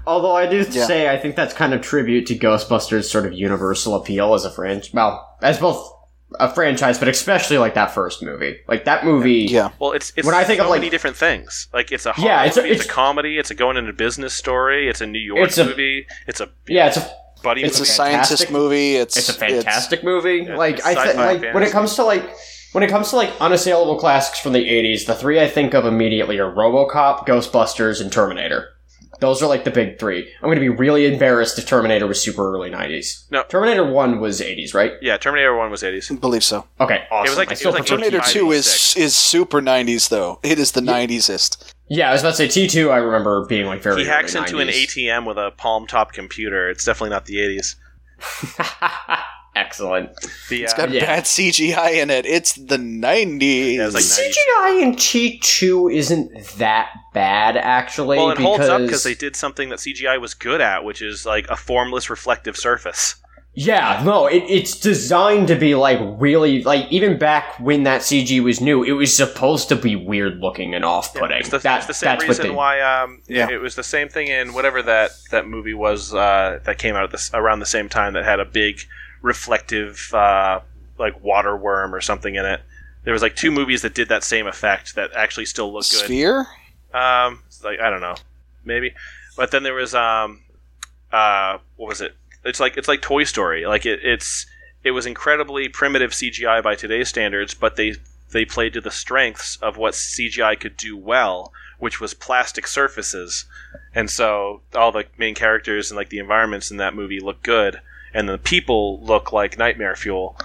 Although I do Yeah. say I think that's kind of tribute to Ghostbusters' sort of universal appeal as a franchise. Well, as both a franchise, but especially like that first movie. Like that movie. yeah, Well, it's it's When I think so of, like- many different things. Like it's a horror Yeah, it's a- movie, it's, a comedy, it's a going into business story, it's a New York It's a- movie, it's a Yeah, it's a buddy it's a movie. scientist fantastic- movie. It's it's a fantastic movie. Yeah, like I th- sci-fi like when it comes to like when it comes to like unassailable classics from the '80s, the three I think of immediately are RoboCop, Ghostbusters, and Terminator. Those are like the big three. I'm going to be really embarrassed if Terminator was super early '90s. No. Terminator One was '80s, right? Yeah, Terminator One was eighties. I believe so. Okay, awesome. It was like- I it still was like Terminator Two is is super '90s though. It is the '90sest. Yeah, I was about to say T two. I remember being like very. He hacks early into an ATM with a palm top computer. It's definitely not the eighties. [LAUGHS] Excellent. The It's uh, got Yeah. bad CGI in it. It's the '90s. Yeah, it's like CGI in T two isn't that bad actually. well, it because holds up because they did something that CGI was good at, which is like a formless reflective surface. Yeah, no, it, it's designed to be like really like even back when that CG was new, it was supposed to be weird looking and off putting. It's the, it's the same that's reason they, why um, Yeah. it, it was the same thing in whatever that, that movie was uh, that came out at this, around the same time that had a big reflective uh, like water worm or something in it. There was like two movies that did that same effect that actually still look good. Sphere. Um, like I don't know, maybe. But then there was um, uh, what was it? It's like it's like Toy Story. Like it, it's it was incredibly primitive CGI by today's standards, but they they played to the strengths of what CGI could do well, which was plastic surfaces. And so all the main characters and like the environments in that movie look good, and the people look like nightmare fuel.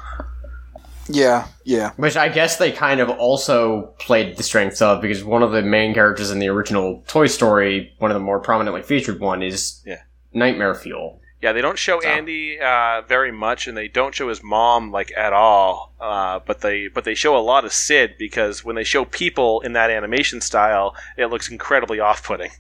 Yeah, yeah. which I guess they kind of also played the strengths of because one of the main characters in the original Toy Story, one of the more prominently featured one, is Yeah. Nightmare Fuel. Yeah, they don't show So- Andy uh, very much, and they don't show his mom like at all. Uh, but they but they show a lot of Sid because when they show people in that animation style, it looks incredibly off-putting.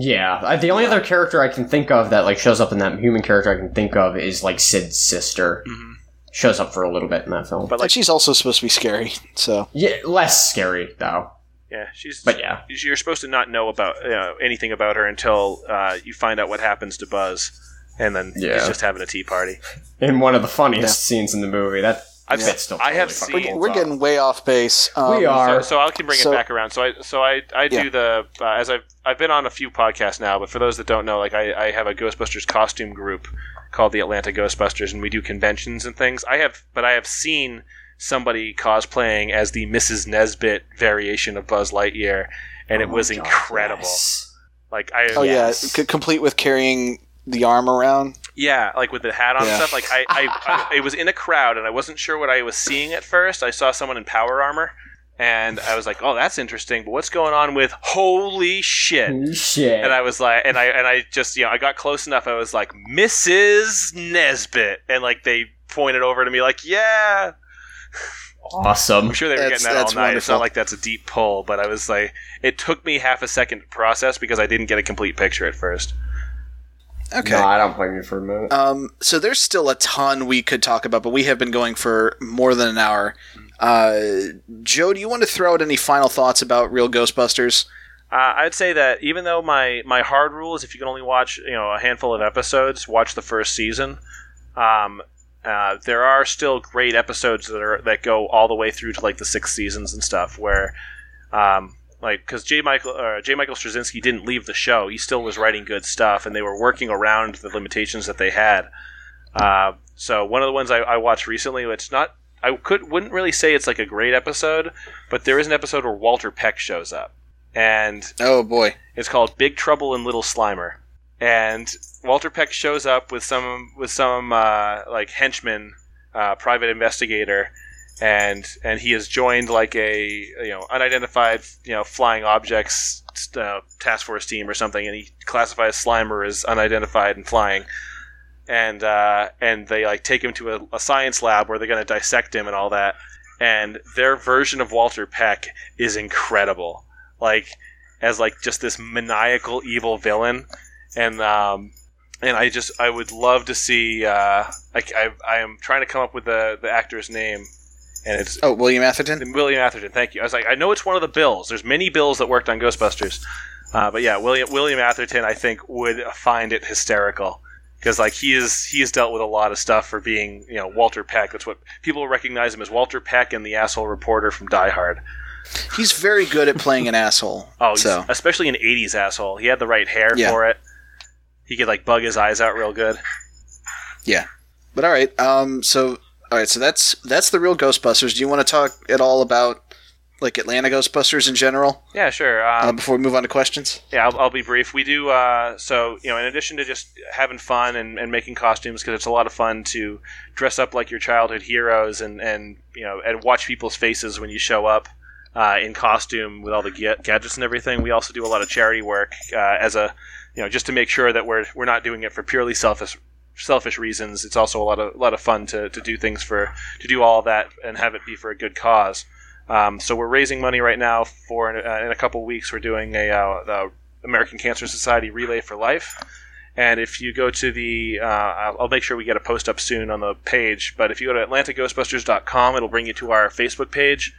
Yeah, I, the only other character I can think of that like shows up in that human character I can think of is like Sid's sister. Mhm. Shows up for a little bit in that film. But Like like, she's also supposed to be scary. So yeah, less scary though. yeah, she's But yeah, you're supposed to not know about you know, anything about her until uh, you find out what happens to Buzz, and then Yeah. he's just having a tea party. [LAUGHS] in one of the funniest scenes in the movie. That I've bit still I have seen- we're, we're getting way off base. Um, We are. So, so I can bring So- it back around. So I so I, I do Yeah. the uh, as I've I've been on a few podcasts now, but for those that don't know, like I, I have a Ghostbusters costume group, called the Atlanta Ghostbusters, and we do conventions and things. I have, but I have seen somebody cosplaying as the Mrs. Nesbit variation of Buzz Lightyear, and it Oh was my God, incredible. yes. Like I, Oh Yes. yeah, c- complete with carrying the arm around. Yeah, like with the hat on and stuff. Like I, I, I, [LAUGHS] it was in a crowd, and I wasn't sure what I was seeing at first. I saw someone in power armor, and I was like, "Oh, that's interesting." But what's going on with holy shit? Holy Shit. And I was like, and I, and I just, you know, I got close enough. I was like, Mrs. Nesbit, and like they pointed over to me, like, "Yeah." awesome. I'm sure they were That's- getting that all that's night. It's not like that's a deep pull, but I was like, it took me half a second to process because I didn't get a complete picture at first. Okay. No, I don't blame you for a minute. Um, so there's still a ton we could talk about, but we have been going for more than an hour. Uh, Joe, do you want to throw out any final thoughts about Real Ghostbusters? Uh, I'd say that even though my, my hard rule is if you can only watch you know a handful of episodes, watch the first season. Um, uh, there are still great episodes that are that go all the way through to like the six seasons and stuff where, um, like because J Michael uh, J Michael Straczynski didn't leave the show, he still was writing good stuff, and they were working around the limitations that they had. Uh, so one of the ones I, I watched recently, it's not I could wouldn't really say it's like a great episode, but there is an episode where Walter Peck shows up, and Oh boy. it's called Big Trouble in Little Slimer, and Walter Peck shows up with some with some uh, like henchman, uh, private investigator, and and he has joined like a you know unidentified you know flying objects uh, task force team or something, and he classifies Slimer as unidentified and flying. And uh, and they like take him to a, a science lab where they're going to dissect him and all that. And their version of Walter Peck is incredible. Like as like just this maniacal evil villain and um and I just I would love to see uh I I am trying to come up with the the actor's name and it's Oh, William Atherton. William Atherton thank you I was like I know it's one of the Bills there's many Bills that worked on Ghostbusters uh, but yeah William William Atherton I think would find it hysterical because like he is he has dealt with a lot of stuff for being you know Walter Peck that's what people recognize him as Walter Peck and the asshole reporter from Die Hard He's very good at playing an asshole. [LAUGHS] Oh, so especially an '80s asshole. He had the right hair Yeah. for it. He could like bug his eyes out real good. Yeah, but all right. Um. So all right. So that's that's the real Ghostbusters. Do you want to talk at all about like Atlanta Ghostbusters in general Yeah, sure. uh, Um, before we move on to questions? yeah, I'll, I'll be brief. We do uh, so you know, in addition to just having fun and, and making costumes, because it's a lot of fun to dress up like your childhood heroes and and you know and watch people's faces when you show up. Uh, in costume with all the ga- gadgets and everything, we also do a lot of charity work uh, as a, you know, just to make sure that we're we're not doing it for purely selfish selfish reasons. It's also a lot of a lot of fun to, to do things for to do all that and have it be for a good cause. Um, so we're raising money right now for uh, in a couple weeks. We're doing a uh, the American Cancer Society Relay for Life. And if you go to the, uh, I'll make sure we get a post up soon on the page. But if you go to AtlantaGhostbusters.com, it'll bring you to our Facebook page.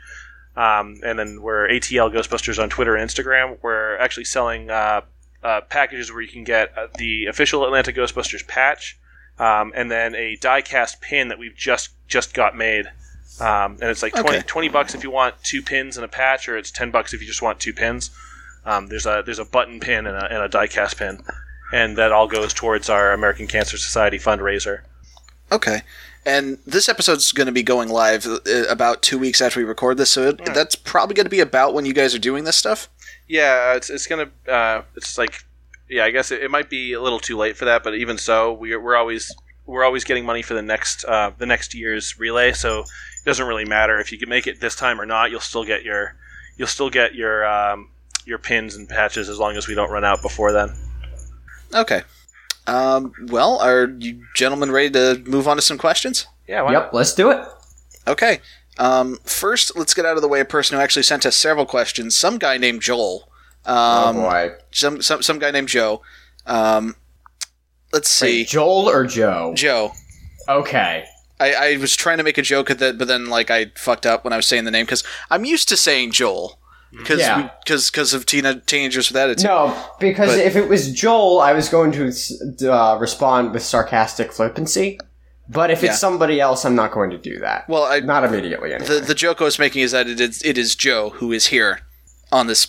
Um, and then we're ATL Ghostbusters on Twitter and Instagram. We're actually selling uh, uh, packages where you can get uh, the official Atlanta Ghostbusters patch, um, and then a die-cast pin that we've just just got made. Um, and it's like 20, Okay. 20 bucks if you want two pins and a patch, or it's ten bucks if you just want two pins. Um, there's a there's a button pin and a, and a die-cast pin, and that all goes towards our American Cancer Society fundraiser. Okay. And this episode's going to be going live uh, about two weeks after we record this, so it, Yeah. that's probably going to be about when you guys are doing this stuff. Yeah, it's it's gonna uh, it's like yeah, I guess it, it might be a little too late for that, but even so, we're we're always we're always getting money for the next uh, the next year's relay, so it doesn't really matter if you can make it this time or not. You'll still get your you'll still get your um, your pins and patches as long as we don't run out before then. Okay. Um, well, are you gentlemen ready to move on to some questions? Yeah, why Yep, let's do it. Okay. Um, first, let's get out of the way a person who actually sent us several questions. Some guy named Joel. Um, oh boy. Some, some some guy named Joe. Um, let's see. Wait, Joel or Joe? Joe. Okay. I, I was trying to make a joke at that, but then like I fucked up when I was saying the name because I'm used to saying Joel because Yeah. because of teen, teenagers with attitude. No, because But- if it was Joel, I was going to uh, respond with sarcastic flippancy. But if Yeah. it's somebody else, I'm not going to do that. Well, I, Not immediately, anyway. the the joke I was making is that it is it is Joe who is here on this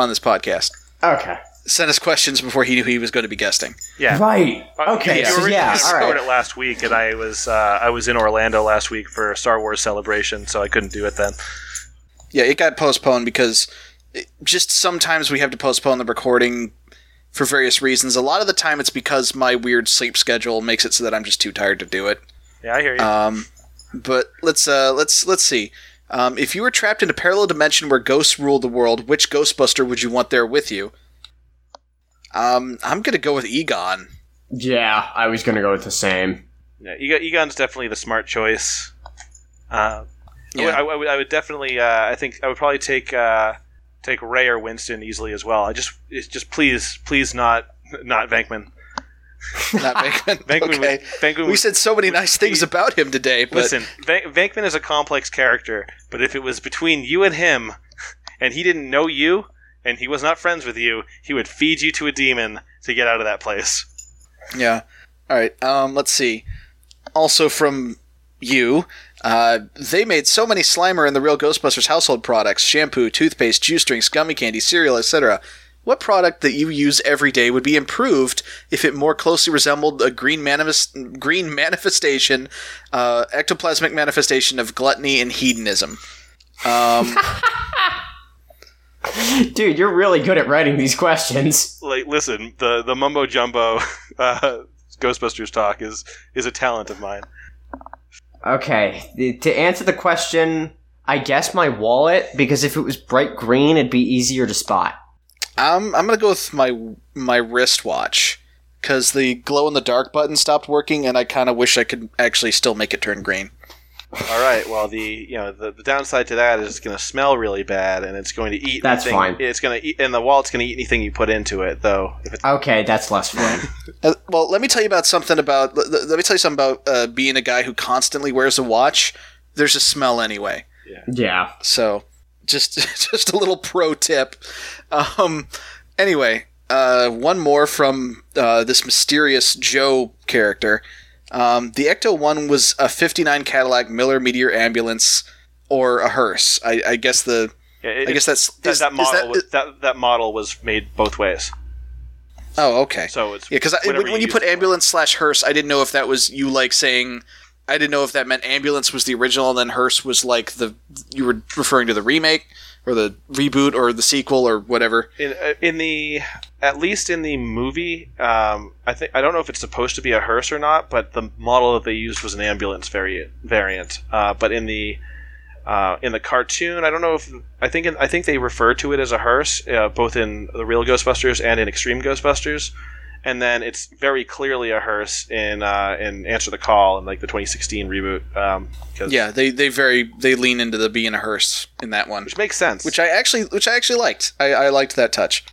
on this podcast. okay. sent us questions before he knew he was going to be guesting. Yeah. Right. Uh, Okay. you So yeah. just All recorded it last week, and I was uh, I was in Orlando last week for a Star Wars celebration, so I couldn't do it then. Yeah, it got postponed because it, just sometimes we have to postpone the recording for various reasons. A lot of the time, it's because my weird sleep schedule makes it so that I'm just too tired to do it. Yeah, I hear you. Um, but let's uh, let's let's see. Um, if you were trapped in a parallel dimension where ghosts ruled the world, which Ghostbuster would you want there with you? Um, I'm gonna go with Egon. Yeah, I was gonna go with the same. Yeah, Egon's definitely the smart choice. Uh, I, would, Yeah. I, would, I would definitely. Uh, I think I would probably take uh, take Ray or Winston easily as well. I just it's just please please not not Venkman. [LAUGHS] Not Venkman. Venkman, okay. would, Venkman We would- said so many nice things about him today, but Listen, Van- Venkman is a complex character, but if it was between you and him, [LAUGHS] and he didn't know you, and he was not friends with you, he would feed you to a demon to get out of that place. Yeah. All right. Um, let's see. Also from you, uh, they made so many Slimer and the real Ghostbusters household products: shampoo, toothpaste, juice drinks, gummy candy, cereal, etc. What product that you use every day would be improved if it more closely resembled a green, manifest- green [LAUGHS] manifestation, uh, ectoplasmic manifestation of gluttony and hedonism? Um, [LAUGHS] Dude, you're really good at writing these questions. Like, listen, the the mumbo jumbo [LAUGHS] uh, Ghostbusters talk is is a talent of mine. Okay, the- to answer the question, I guess my wallet because if it was bright green, it'd be easier to spot. I'm I'm gonna go with my my wristwatch because the glow in the dark button stopped working, and I kind of wish I could actually still make it turn green. All right. Well, the you know the, the downside to that is it's going to smell really bad, and it's going to eat. That's anything, fine. It's going to eat, and the wallet's going to eat anything you put into it, though. If it's Okay, that's less fun. [LAUGHS] Uh, well, let me tell you about something about. Let, let me tell you something about uh, being a guy who constantly wears a watch. There's a smell anyway. Yeah. yeah. So, just [LAUGHS] just a little pro tip. Um, anyway, uh, one more from uh, this mysterious Joe character. Um, the Ecto One was a '59 Cadillac Miller Meteor ambulance or a hearse. I, I guess the yeah, it- I guess that's that, is- that model that- was, that that model was made both ways. oh, okay. So it's Yeah, because when, when you use put ambulance slash hearse, I didn't know if that was you like saying. I didn't know if that meant ambulance was the original, and then hearse was like the you were referring to the remake or the reboot or the sequel or whatever. in uh, in the at least in the movie, um, I think I don't know if it's supposed to be a hearse or not, but the model that they used was an ambulance variant. Variant, uh, but in the uh, in the cartoon, I don't know if I think I think they refer to it as a hearse, uh, both in the real Ghostbusters and in Extreme Ghostbusters. And then it's very clearly a hearse in uh, in Answer the Call in like the 2016 reboot. Um, 'cause- Yeah, they they very they lean into the being a hearse in that one, which makes sense. which I actually which I actually liked. I, I liked that touch.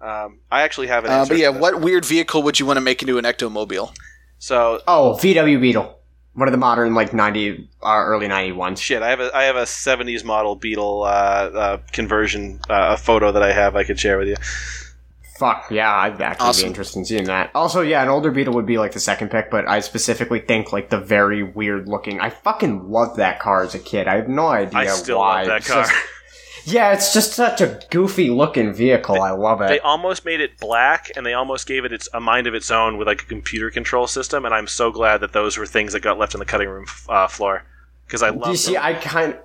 um, I actually have an Uh, answer. but yeah, for this. what weird vehicle would you want to make into an ectomobile? So Oh, VW Beetle. One of the modern, like, 90, uh, early 91s. Shit, I have a I have a '70s model Beetle uh, uh, conversion, uh, a photo that I have I could share with you. Fuck, yeah, I'd actually Awesome. be interested in seeing that. Also, yeah, an older Beetle would be, like, the second pick, but I specifically think, like, the very weird looking. I fucking loved that car as a kid. I have no idea I still why. love that It's car. just- [LAUGHS] yeah, it's just such a goofy looking vehicle. I love it. They almost made it black, and they almost gave it its a mind of its own with like a computer control system. And I'm so glad that those were things that got left on the cutting room uh, floor because I love. you see, I kind,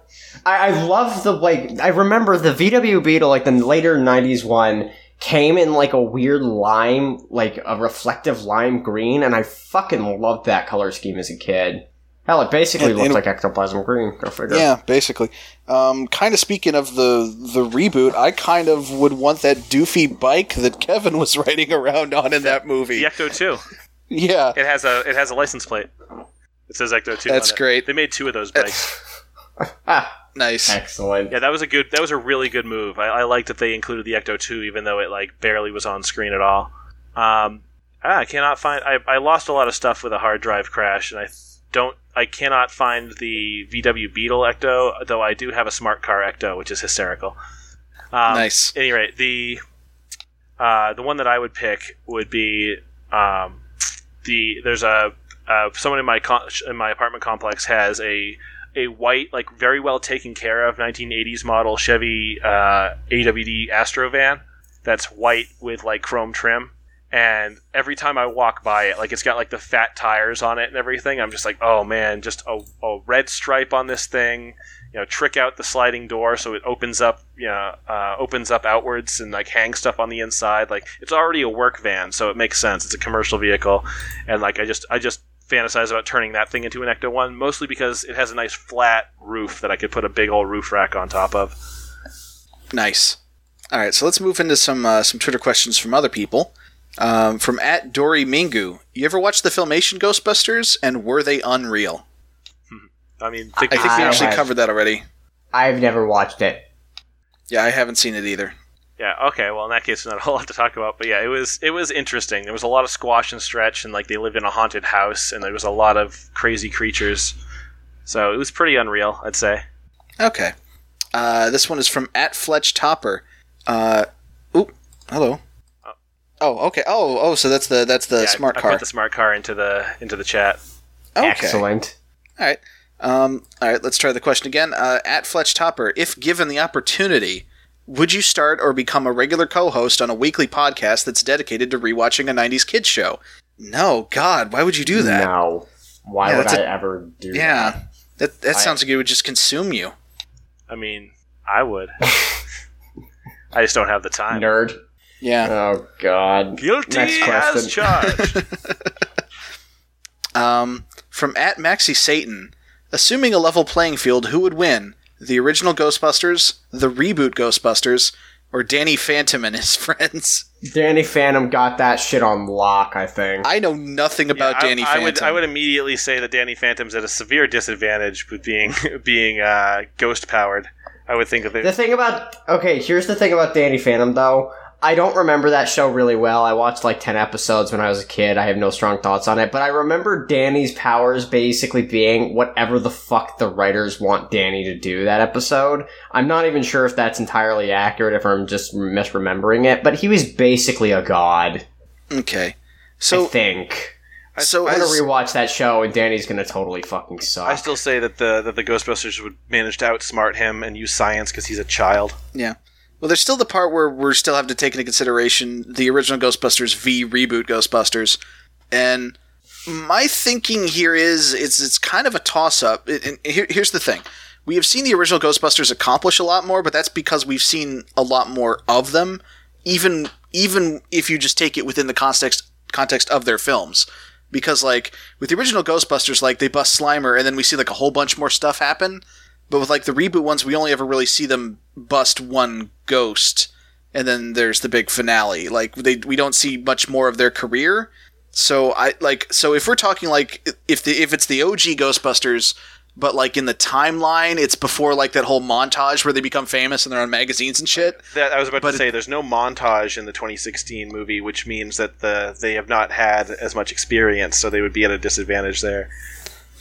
I, I love the like. I remember the VW Beetle, like the later '90s one, came in like a weird lime, like a reflective lime green, and I fucking loved that color scheme as a kid. Hell, it basically And- looked and- like ectoplasm green. Go figure. Yeah, basically. Um, kind of speaking of the the reboot, I kind of would want that doofy bike that Kevin was [LAUGHS] riding around on in that movie. the Ecto Two. Yeah, It has a it has a license plate. It says Ecto Two. That's on it. great. They made two of those bikes. Ah, [LAUGHS] nice. excellent. Yeah, that was a good. That was a really good move. I, I liked that they included the Ecto Two, even though it like barely was on screen at all. Um, ah, I cannot find. I, I lost a lot of stuff with a hard drive crash, and I don't. I cannot find the VW Beetle Ecto, though I do have a smart car Ecto, which is hysterical. Um, Nice. Any rate, the uh, the one that I would pick would be um, the there's a uh, someone in my con- in my apartment complex has a a white like very well taken care of 1980s model Chevy uh, AWD Astro van, that's white with like chrome trim. And every time I walk by it, like it's got like the fat tires on it and everything, I'm just like, oh man, just a, a red stripe on this thing. You know, trick out the sliding door so it opens up, you know, uh, opens up outwards and like hang stuff on the inside. Like it's already a work van, so it makes sense. It's a commercial vehicle, and like I just I just fantasize about turning that thing into an Ecto One, mostly because it has a nice flat roof that I could put a big old roof rack on top of. Nice. All right, so let's move into some uh, some Twitter questions from other people. Um, from at Dory Mingu, you ever watched the Filmation Ghostbusters, and were they unreal? I mean, I think we actually have- covered that already. I've never watched it. Yeah, I haven't seen it either. Yeah. Okay. Well, in that case, not a whole lot to talk about. But yeah, it was it was interesting. There was a lot of squash and stretch, and like they lived in a haunted house, and there was a lot of crazy creatures. So it was pretty unreal, I'd say. Okay. Uh, this one is from at Fletch Topper. Uh, oop, hello. Oh, okay. Oh, oh, so that's the that's the yeah, smart I, car. I put the smart car into the into the chat. okay. Excellent. All right. Um, all right. Let's try the question again. Uh, at Fletch Topper, if given the opportunity, would you start or become a regular co-host on a weekly podcast that's dedicated to rewatching a '90s kids show? No, God, why would you do that? No. Why Yeah, would that's I a- ever do that? Yeah, that that I- sounds like it would just consume you. I mean, I would. [LAUGHS] I just don't have the time. Nerd. Yeah. Oh God. Guilty Next as charged. [LAUGHS] [LAUGHS] Um, from at Maxi Satan, assuming a level playing field, who would win? The original Ghostbusters, the reboot Ghostbusters, or Danny Phantom and his [LAUGHS] friends? Danny Phantom got that shit on lock. I think. I know nothing about Yeah, I- Danny I, Phantom. would I would immediately say that Danny Phantom's at a severe disadvantage with being [LAUGHS] being uh, ghost powered. I would think of it. The thing about okay, here's the thing about Danny Phantom though. I don't remember that show really well. I watched like 10 episodes when I was a kid. I have no strong thoughts on it, but I remember Danny's powers basically being whatever the fuck the writers want Danny to do that episode. I'm not even sure if that's entirely accurate if I'm just misremembering it, but he was basically a god, okay. I So, think. so I'm gonna as- rewatch that show and Danny's gonna totally fucking suck. I still say that the that the Ghostbusters would manage to outsmart him and use science because he's a child. yeah. Well, there's still the part where we're still have to take into consideration the original Ghostbusters v reboot Ghostbusters, and my thinking here is it's it's kind of a toss up. And here, here's the thing: we have seen the original Ghostbusters accomplish a lot more, but that's because we've seen a lot more of them. Even even if you just take it within the context context of their films, because like with the original Ghostbusters, like they bust Slimer, and then we see like a whole bunch more stuff happen. But with like the reboot ones, we only ever really see them bust one ghost, and then there's the big finale. Like they, we don't see much more of their career. So I like so if we're talking like if the if it's the OG Ghostbusters, but like in the timeline, it's before like that whole montage where they become famous and they're on magazines and shit. Uh, that I was about But to say. There's no montage in the 2016 movie, which means that the they have not had as much experience, so they would be at a disadvantage there.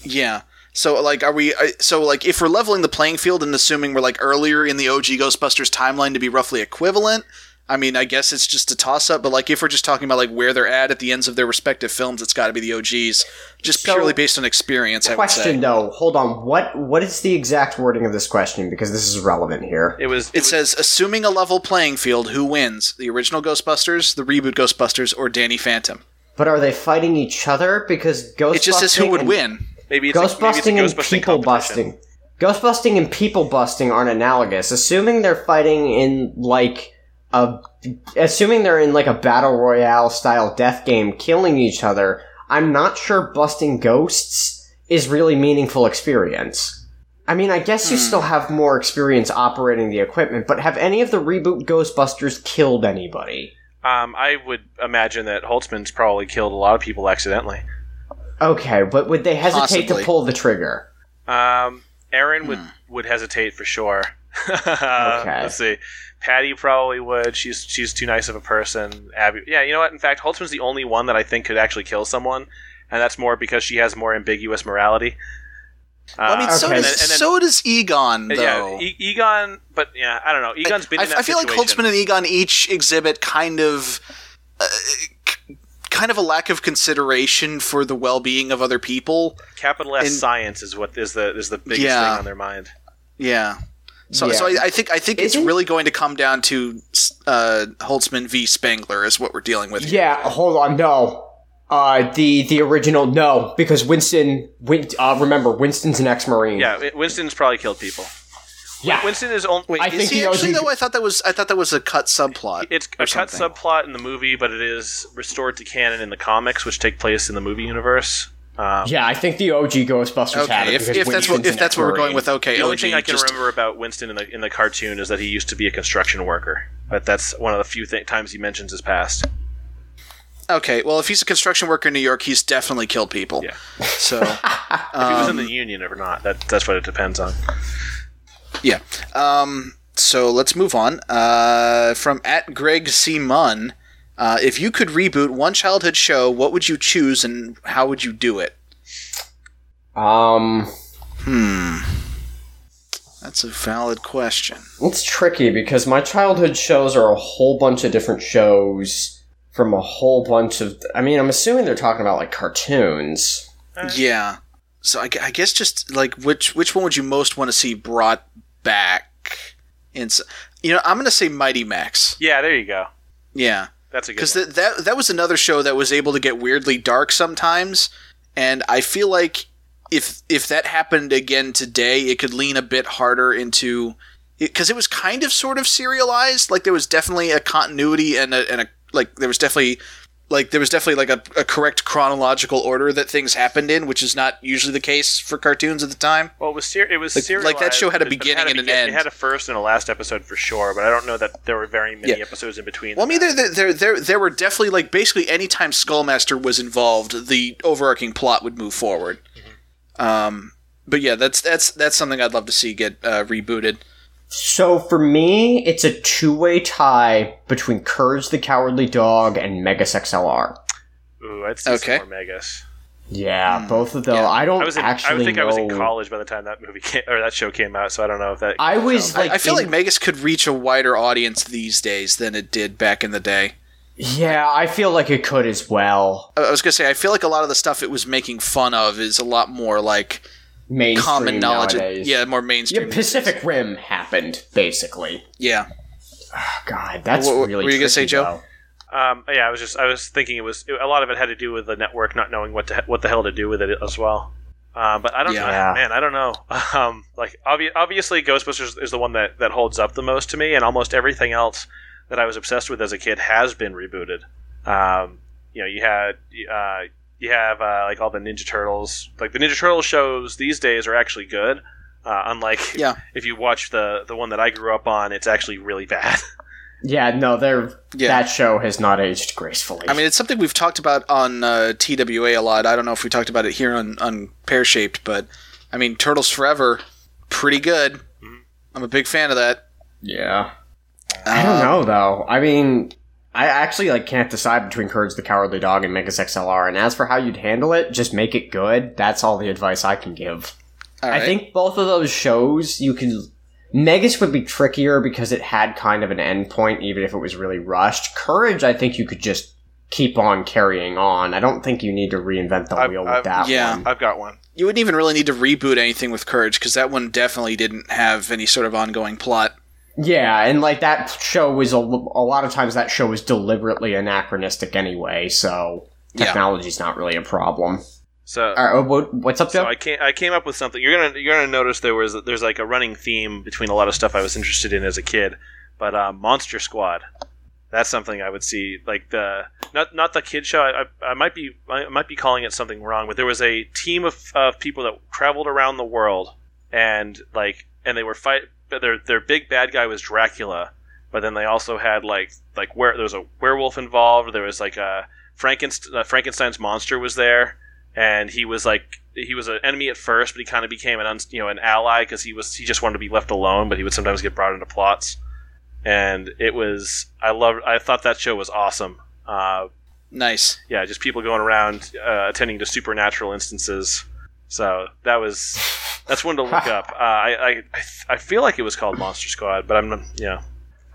Yeah. So like, are we? Uh, so like, if we're leveling the playing field and assuming we're like earlier in the OG Ghostbusters timeline to be roughly equivalent, I mean, I guess it's just a toss up. But like, if we're just talking about like where they're at at the ends of their respective films, it's got to be the OGs, just So- purely based on experience. I would say. question though, hold on. What what is the exact wording of this question? Because this is relevant here. It was. It was- says, assuming a level playing field, who wins? The original Ghostbusters, the reboot Ghostbusters, or Danny Phantom? But are they fighting each other? Because Ghostbusters. It just says who would win. Maybe it's a, Ghost maybe it's a busting and people busting. Ghost busting and people busting aren't analogous. Assuming they're fighting in like a, assuming they're in like a battle royale style death game, killing each other. I'm not sure busting ghosts is really meaningful experience. I mean, I guess you Hmm. still have more experience operating the equipment, but have any of the reboot Ghostbusters killed anybody? Um, I would imagine that Holtzmann's probably killed a lot of people accidentally. Okay, but would they hesitate Possibly. to pull the trigger? Um, Erin would Hmm. would hesitate for sure. [LAUGHS] okay. Let's see. Patty probably would. She's she's too nice of a person. Abby, yeah. You know what? In fact, Holtzmann's the only one that I think could actually kill someone, and that's more because she has more ambiguous morality. I mean, Uh, so, Okay. does, and then- and then- so does Egon, though. yeah, e- Egon, but yeah, I don't know. Egon's been I, in that I feel like situation. Holtzmann and Egon each exhibit kind of, uh, k- kind of a lack of consideration for the well-being of other people. Capital S and- science is what is the is the biggest Yeah. thing on their mind. Yeah, So, Yeah. so I, I think I think it's Isn't- really going to come down to uh, Holtzmann v. Spangler is what we're dealing with. here. Yeah, hold on, no. Uh, the the original no because Winston. Win, uh, remember Winston's an ex-marine. Yeah, Winston's probably killed people. Yeah. Winston is only. Wait, I is think he the actually OG though? I thought that was I thought that was a cut subplot. It's or a cut something. subplot in the movie, but it is restored to canon in the comics, which take place in the movie universe. Um, Yeah, I think the OG Ghostbusters had it if, if that's what if that's what we're going with, okay. the only OG, thing I can just- remember about Winston in the in the cartoon is that he used to be a construction worker, but that's one of the few th- times he mentions his past. Okay, well, if he's a construction worker in New York, he's definitely killed people. Yeah. So, [LAUGHS] If he was in um, the union or not, that that's what it depends on. Yeah. Um, so let's move on. Uh, from at Greg C. Munn, uh, if you could reboot one childhood show, what would you choose and how would you do it? Um, Hmm. That's a valid question. it's tricky because my childhood shows are a whole bunch of different shows from a whole bunch of. I mean, I'm assuming they're talking about like cartoons. Yeah. So I, I guess just like which which one would you most want to see brought back? And s- you know, I'm gonna say Mighty Max. Yeah, there you go. Yeah. That's a good. because one. th- that that was another show that was able to get weirdly dark sometimes, and I feel like if if that happened again today, it could lean a bit harder into because it, was kind of sort of serialized. Like there was definitely a continuity and a, and a like there was definitely like there was definitely like a, a correct chronological order that things happened in, which is not usually the case for cartoons at the time. Well, it was ser- it was Like- like that show had a but it beginning and an end. It had a first and a last episode for sure, but I don't know that there were very many Yeah. episodes in between. Well, I mean, there, there, there, there were definitely like basically anytime Skullmaster was involved, the overarching plot would move forward. Um, but yeah, that's that's that's something I'd love to see get uh, rebooted. So for me, it's a two-way tie between Courage the Cowardly Dog and Megas XLR. Ooh, I'd see Okay. more Megas. Yeah, Hmm. both of them. Yeah. I don't I was in, actually I would think know. I was in college by the time that movie came, or that show came out, so I don't know if that. I was I- like, I feel in- like Megas could reach a wider audience these days than it did back in the day. yeah, I feel like it could as well. I I was gonna say I feel like a lot of the stuff it was making fun of is a lot more like Mainstream common knowledge. nowadays. Yeah, more mainstream. Yeah, mainstream. Pacific Rim happened basically. Yeah. God, that's What- what really. were you gonna say, Joe? though. Um, yeah, I was just I was thinking it was a lot of it had to do with the network not knowing what to, what the hell to do with it as well. Um, but I don't Yeah. know, man. I don't know. [LAUGHS] Um, like obvi- obviously, Ghostbusters is the one that, that holds up the most to me, and almost everything else that I was obsessed with as a kid has been rebooted. Um, you know, you had uh, you have uh, like all the Ninja Turtles. Like the Ninja Turtle shows these days are actually good. Uh, unlike Yeah. [LAUGHS] if you watch the the one that I grew up on, it's actually really bad. [LAUGHS] Yeah, no, they're Yeah. that show has not aged gracefully. I mean, it's something we've talked about on uh, TWA a lot. I don't know if we talked about it here on, on Pear Shaped, but I mean, Turtles Forever, pretty good. I'm a big fan of that. yeah. I don't Uh, know though. I mean, I actually like can't decide between Courage the Cowardly Dog and Megas XLR. And as for how you'd handle it, just make it good. That's all the advice I can give. all I think both of those shows you can. Megas would be trickier because it had kind of an endpoint, even if it was really rushed. Courage, I think you could just keep on carrying on. I don't think you need to reinvent the I- wheel I- with that yeah. one. I've got one. you wouldn't even really need to reboot anything with Courage because that one definitely didn't have any sort of ongoing plot. Yeah, and like that show was a, a lot of times that show was deliberately anachronistic anyway, so Yeah. technology's not really a problem. So right, oh, what, what's up, Joe? So I came, I came up with something. You're gonna you're gonna notice there was there's like a running theme between a lot of stuff I was interested in as a kid, but uh, Monster Squad. That's something I would see like the not not the kid show. I, I, I might be I might be calling it something wrong, but there was a team of, of people that traveled around the world and like and they were fight. But their their big bad guy was Dracula, but then they also had like like where there was a werewolf involved. There was like a Frankenstein uh, Frankenstein's monster was there and he was like he was an enemy at first, but he kind of became an uns you know an ally because he was he just wanted to be left alone, but he would sometimes get brought into plots. And it was I loved I thought that show was awesome. Uh, Nice. yeah, just people going around uh, attending to supernatural instances. So that was that's one to look up. [LAUGHS] Uh, I, I I I feel like it was called Monster Squad, but I'm yeah.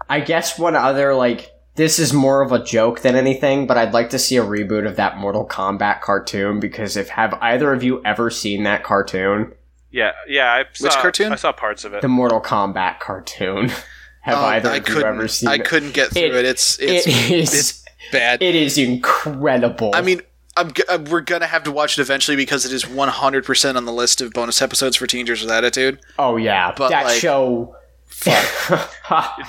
I guess one other like this is more of a joke than anything, but I'd like to see a reboot of that Mortal Kombat cartoon because if have either of you ever seen that cartoon? Yeah, yeah. I saw, cartoon? I saw parts of it. The Mortal Kombat cartoon. [LAUGHS] Have Um, either I of you couldn't. ever seen I it? couldn't get through it. It- It's it's it is. it's bad. it is incredible. I mean, I'm, g- uh, we're gonna have to watch it eventually because it is 100 percent on the list of bonus episodes for Teenagers with Attitude. oh yeah, but, that like- show. [LAUGHS]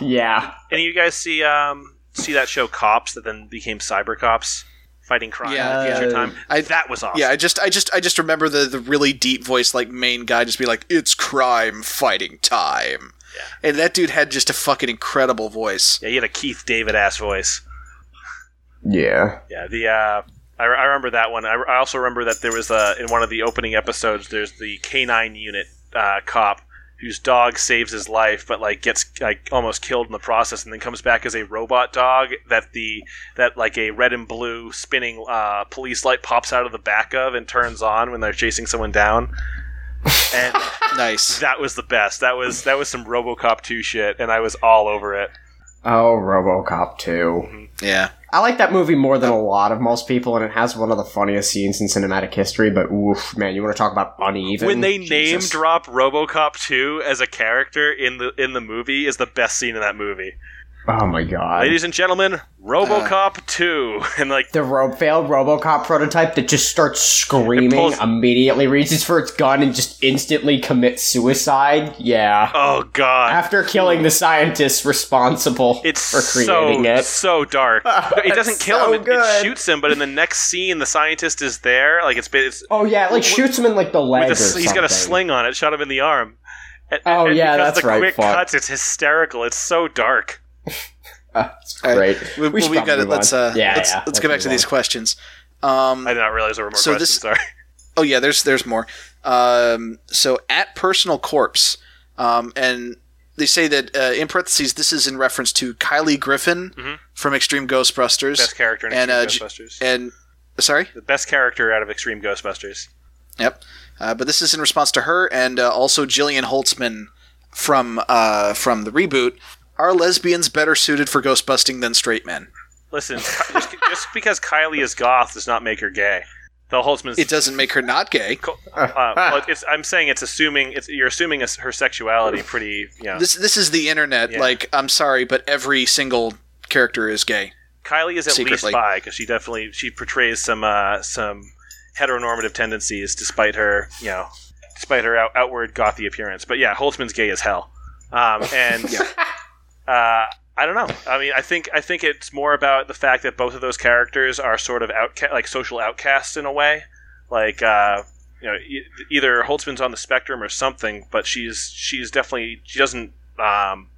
yeah. Any of you guys see um see that show Cops that then became Cyber Cops fighting crime Yeah, in future yeah. time? I- that was awesome. Yeah, I just, I just, I just remember the the really deep voice, like main guy, just be like, "It's crime fighting time," Yeah. and that dude had just a fucking incredible voice. yeah, he had a Keith David ass voice. Yeah. Yeah, the uh, I, I remember that one. I, I also remember that there was uh, in one of the opening episodes. There's the canine unit uh, cop whose dog saves his life, but like gets like almost killed in the process, and then comes back as a robot dog that the that like a red and blue spinning uh, police light pops out of the back of and turns on when they're chasing someone down. And [LAUGHS] Nice. that was the best. That was that was some RoboCop 2 shit, and I was all over it. Oh, RoboCop 2. Yeah. I like that movie more than a lot of most people, and it has one of the funniest scenes in cinematic history. But oof, man, you want to talk about uneven? when they name drop RoboCop 2 as a character in the in the movie is the best scene in that movie. Oh my god. Ladies and gentlemen, RoboCop 2 [LAUGHS] and like the ro- failed RoboCop prototype that just starts screaming, pulls- immediately reaches for its gun, and just instantly commits suicide. Yeah. oh god. After killing the scientists responsible it's for creating so it. so dark. [LAUGHS] it doesn't kill so him; it, it shoots him. But in the next scene, the scientist is there. Like it's, it's Oh yeah, it, like shoots him in like the leg. with a, or he's got a sling on it. Shot him in the arm. And, Oh, and yeah, that's the right, quick fuck. cuts. It's hysterical. It's so dark. [LAUGHS] That's All right. great. We, We should we got probably it. move Let's on. uh, Yeah, let's, yeah, let's let's get back move to these questions. Um, I did not realize there were more So questions. this- Sorry. oh yeah, there's there's more. Um, so at personal corpse, um, and they say that uh, in parentheses this is in reference to Kylie Griffin Mhm. from Extreme Ghostbusters Best character in and, Extreme uh, Ghostbusters. and sorry, the best character out of Extreme Ghostbusters. yep. Uh, but this is in response to her and uh, also Jillian Holtzmann from uh, from the reboot. Are lesbians better suited for ghost busting than straight men? Listen, just, just because Kylie is goth does not make her gay. The Holtzmann's. It doesn't make her not gay. Uh, well, it's, I'm saying it's assuming it's you're assuming her sexuality pretty. You know, This this is the internet. Yeah. Like I'm sorry, but every single character is gay. Kylie is at secretly. least bi because she definitely she portrays some uh, some heteronormative tendencies despite her you know despite her out, outward gothy appearance. But yeah, Holtzmann's gay as hell. Um, and [LAUGHS] uh, I don't know. I mean, I think I think it's more about the fact that both of those characters are sort of outcast, like social outcasts in a way. Like uh, you know, e- either Holtzmann's on the spectrum or something, but she's she's definitely she doesn't. Um,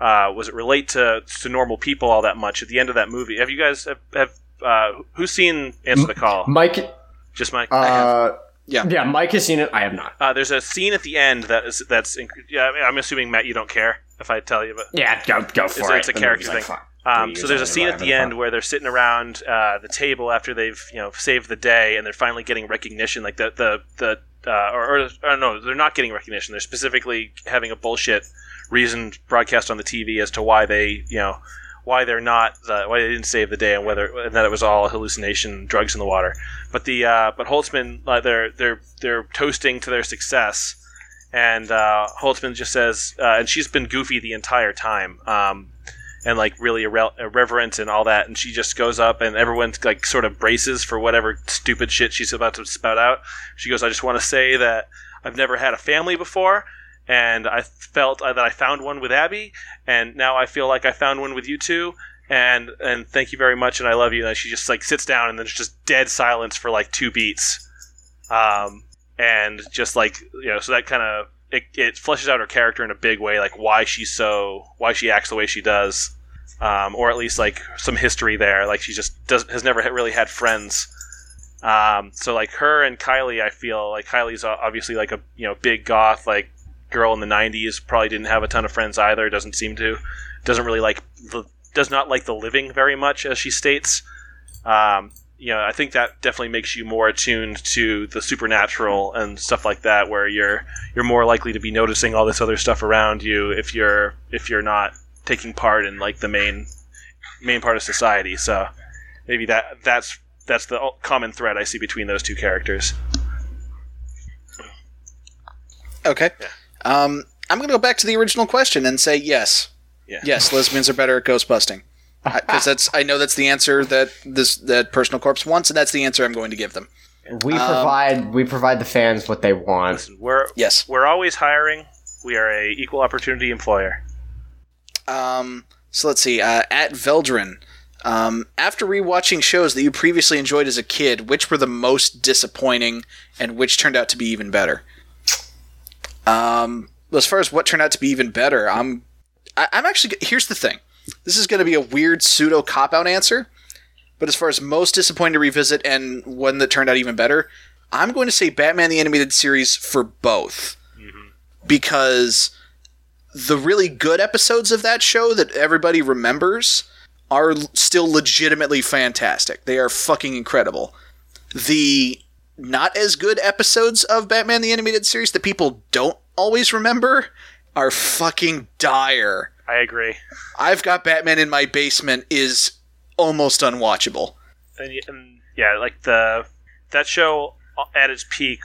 uh, was it relate to to normal people all that much at the end of that movie? Have you guys have, have uh, who's seen Answer the Call? Mike. Just Mike. Uh, Yeah. yeah, Mike has seen it. I have not. Uh, there's a scene at the end that is that's inc- yeah. I mean, I'm assuming Matt, you don't care if I tell you, but Yeah, go go for It's it. it's a The character thing. like, Um, so there's a scene at the end fun. where they're sitting around uh, the table after they've you know saved the day and they're finally getting recognition. Like the the the uh, or, or, or no, they're not getting recognition. They're specifically having a bullshit reason broadcast on the TV as to why they you know why they're not the, why they didn't save the day and whether and that it was all hallucination, drugs in the water. But the uh, but Holtzmann uh, they're they're they're toasting to their success. And uh, Holtzmann just says, uh, and she's been goofy the entire time. Um, and like really irre- irreverent and all that. And she just goes up, and everyone like sort of braces for whatever stupid shit she's about to spout out. She goes, "I just want to say that I've never had a family before." And I felt uh, that I found one with Abby, and now I feel like I found one with you two. And and thank you very much, and I love you. And she just like sits down, and there's just dead silence for like two beats, um, and just like you know, so that kind of it, it fleshes out her character in a big way, like why she's so why she acts the way she does, um, or at least like some history there. Like she just does has never really had friends. Um, so like her and Kylie, I feel like Kylie's obviously like a you know big goth like girl in the '90s. Probably didn't have a ton of friends either. Doesn't seem to. Doesn't really like the, does not like the living very much, as she states. Um, you know, I think that definitely makes you more attuned to the supernatural and stuff like that, where you're you're more likely to be noticing all this other stuff around you if you're if you're not taking part in like the main main part of society. So maybe that that's that's the common thread I see between those two characters. Okay. Yeah. Um, I'm going to go back to the original question and say yes. Yeah. Yes, lesbians are better at ghost busting. Because that's I know that's the answer that this that personal corpse wants, and that's the answer I'm going to give them. We provide we provide the fans what they want. Listen, we're Yes. we're always hiring. We are a equal opportunity employer. Um, so let's see. Uh, at Veldrin, um, after rewatching shows that you previously enjoyed as a kid, which were the most disappointing, and which turned out to be even better? Um, well, as far as what turned out to be even better, I'm, I, I'm actually. Here's the thing. This is going to be a weird pseudo cop out answer, but as far as most disappointing to revisit and one that turned out even better, I'm going to say Batman the Animated Series for both, mm-hmm. because the really good episodes of that show that everybody remembers are still legitimately fantastic. They are fucking incredible. The not as good episodes of Batman the Animated Series that people don't always remember are fucking dire. I agree. I've got Batman in my basement is almost unwatchable. And, and yeah, like the that show at its peak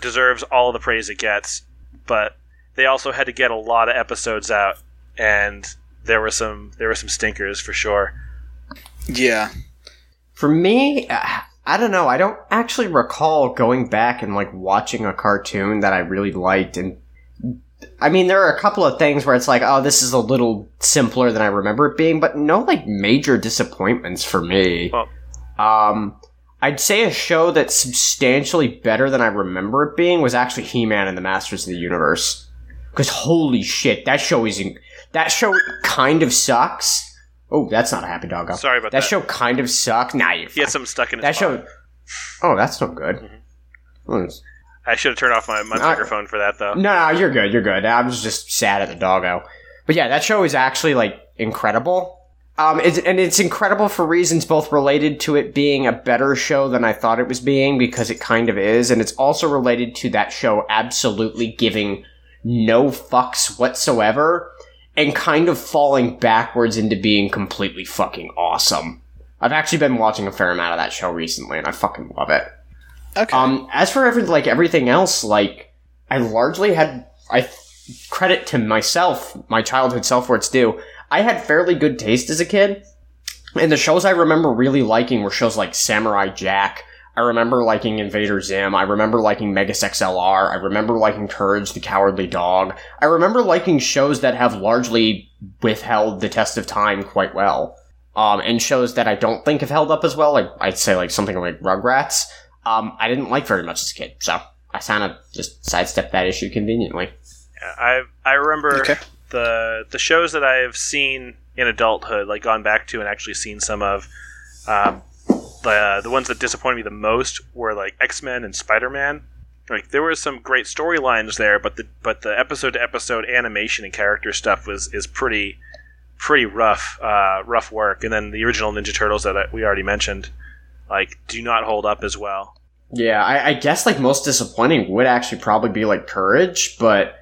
deserves all the praise it gets, but they also had to get a lot of episodes out, and there were some there were some stinkers for sure. Yeah. For me, uh, I don't know. I don't actually recall going back and like watching a cartoon that I really liked. And I mean, there are a couple of things where it's like, oh, this is a little simpler than I remember it being, but no like major disappointments for me. Well- Um, I'd say a show that's substantially better than I remember it being was actually He-Man and the Masters of the Universe. Because holy shit, that show is in- that show kind of sucks. Oh, that's not a happy doggo. Sorry about that that. show kind of sucks. Nah, you're He had something stuck in his That show. show. Oh, that's no good. Mm-hmm. I should have turned off my, my I- microphone for that though. No, no, you're good. You're good. I was just sad at the doggo. But yeah, that show is actually like incredible. Um, it's, and it's incredible for reasons both related to it being a better show than I thought it was being because it kind of is, and it's also related to that show absolutely giving no fucks whatsoever and kind of falling backwards into being completely fucking awesome. I've actually been watching a fair amount of that show recently, and I fucking love it. Okay. Um, as for every like everything else, like I largely had I credit to myself, my childhood self where it's due. I had fairly good taste as a kid, and the shows I remember really liking were shows like Samurai Jack. I remember liking Invader Zim. I remember liking Megas XLR. I remember liking Courage the Cowardly Dog. I remember liking shows that have largely withheld the test of time quite well. Um, and shows that I don't think have held up as well, like I'd say like something like Rugrats um, I didn't like very much as a kid, so I kind of just sidestepped that issue conveniently. Yeah, I I remember Okay. the the shows that I've seen in adulthood, like gone back to and actually seen some of. Um, the the ones that disappointed me the most were like X Men and Spider Man. Like there were some great storylines there, but the but the episode to episode animation and character stuff was is pretty pretty rough uh, rough work. And then the original Ninja Turtles that I, we already mentioned, like do not hold up as well. Yeah, I, I guess like most disappointing would actually probably be like Courage, but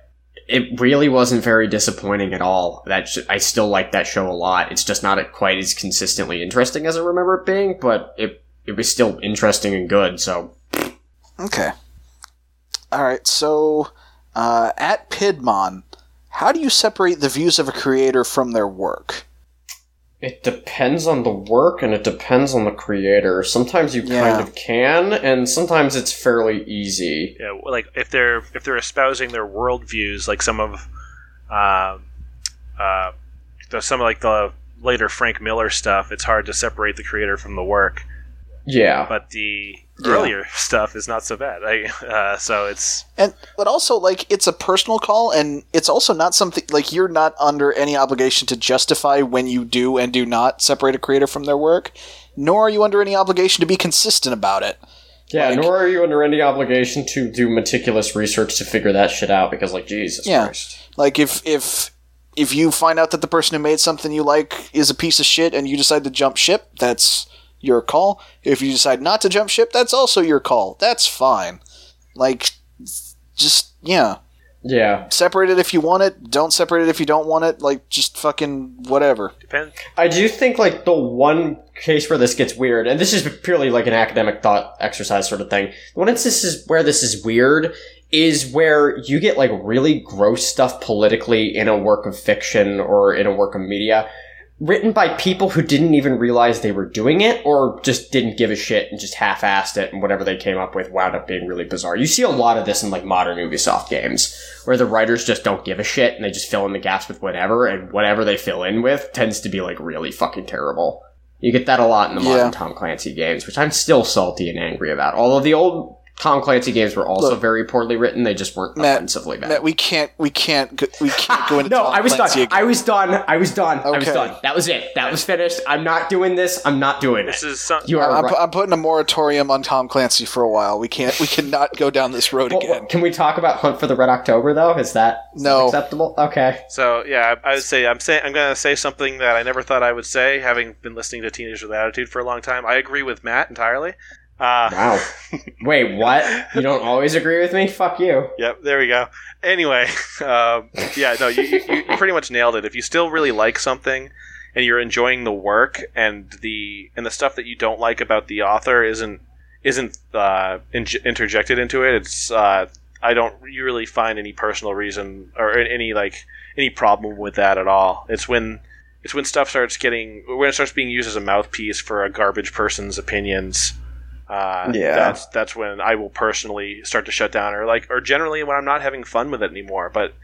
it really wasn't very disappointing at all. That sh- I still like that show a lot. It's just not quite as consistently interesting as I remember it being, but it it was still interesting and good. So Okay. All right. So, uh, at Pidmon, how do you separate the views of a creator from their work? It depends on the work and it depends on the creator. Sometimes you Yeah. kind of can, and sometimes it's fairly easy. Yeah, like if they're if they're espousing their worldviews, like some of, um, uh, some of like the later Frank Miller stuff, it's hard to separate the creator from the work. Yeah. But the Yeah. earlier [LAUGHS] stuff is not so bad. I, uh, so it's And but also like it's a personal call, and it's also not something like you're not under any obligation to justify when you do and do not separate a creator from their work, nor are you under any obligation to be consistent about it. Yeah, Like- nor are you under any obligation to do meticulous research to figure that shit out because, like, Jesus Yeah. Christ. Like if if if you find out that the person who made something you like is a piece of shit and you decide to jump ship, that's your call. If you decide not to jump ship, that's also your call. That's fine. Like just yeah. Yeah. Separate it if you want it, don't separate it if you don't want it, like just fucking whatever. depends. I do think, like, the one case where this gets weird, and this is purely like an academic thought exercise sort of thing, the one instance is where this is weird is where you get like really gross stuff politically in a work of fiction or in a work of media written by people who didn't even realize they were doing it or just didn't give a shit and just half-assed it and whatever they came up with wound up being really bizarre. You see a lot of this in like modern Ubisoft games where the writers just don't give a shit and they just fill in the gaps with whatever and whatever they fill in with tends to be like really fucking terrible. You get that a lot in the modern Yeah. Tom Clancy games, which I'm still salty and angry about. Although the old Tom Clancy games were also Look, very poorly written, they just weren't Matt- offensively bad. Matt, we can't we can't go, we can't go into [LAUGHS] no, Tom I was Clancy done. again. I was done. I was done. I was done. That was it. That was finished. I'm not doing this. I'm not doing it. This it. is some, You are I'm, right. I'm putting a moratorium on Tom Clancy for a while. We can't we cannot go down this road Well, again. Can we talk about Hunt for the Red October though? Is that is that No. acceptable? Okay. So yeah, I I would say I'm saying I'm going to say something that I never thought I would say, having been listening to Teenagers with Attitude for a long time. I agree with Matt entirely. Uh, Wow. [LAUGHS] Wait, what? You don't always agree with me? Fuck you. Yep, there we go. Anyway, [LAUGHS] um, yeah, no, you, you, you pretty much nailed it. If you still really like something and you're enjoying the work and the and the stuff that you don't like about the author isn't isn't uh, inj- interjected into it, it's uh, I don't really find any personal reason or any like any problem with that at all. It's when it's when stuff starts getting when it starts being used as a mouthpiece for a garbage person's opinions. Uh, Yeah. that's that's when I will personally start to shut down, or like, or generally when I'm not having fun with it anymore. But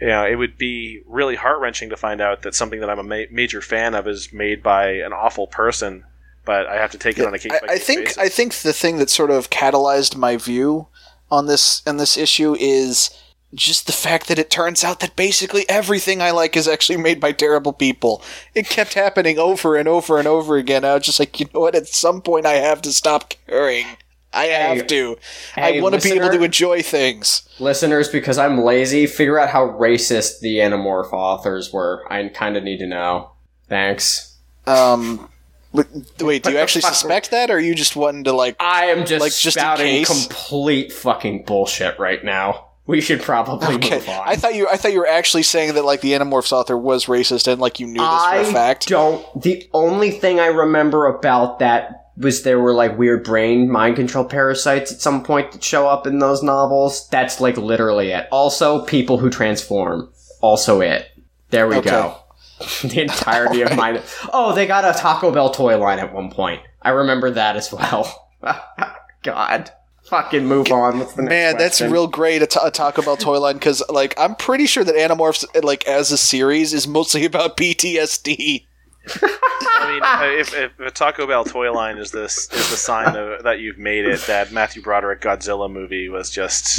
you know, it would be really heart wrenching to find out that something that I'm a ma- major fan of is made by an awful person. But I have to take it on a case by I, I think basis. I think the thing that sort of catalyzed my view on this and this issue is just the fact that it turns out that basically everything I like is actually made by terrible people. It kept happening over and over and over again. I was just like, you know what? At some point, I have to stop caring. I have to. hey, I want to be able to enjoy things. Listeners, because I'm lazy, figure out how racist the Animorph authors were. I kind of need to know. Thanks. Um, wait, wait, do you actually [LAUGHS] suspect that, or are you just wanting to like? I am just Like, just in spouting complete fucking bullshit right now. We should probably Okay, move on. I thought you. I thought you were actually saying that like the Animorphs author was racist and like you knew this for a fact. don't. The only thing I remember about that was there were like weird brain mind control parasites at some point that show up in those novels. That's like literally it. Also, people who transform. Also, it. There we Okay. go. [LAUGHS] the entirety of mine. Oh, they got a Taco Bell toy line at one point. I remember that as well. [LAUGHS] God. Fucking move on. What's the next Man, that's real great a, ta- a Taco Bell toy line because like I'm pretty sure that Animorphs like as a series is mostly [LAUGHS] about PTSD. I mean, uh, if, if a Taco Bell toy line is this is the sign of, that you've made it, that Matthew Broderick Godzilla movie was just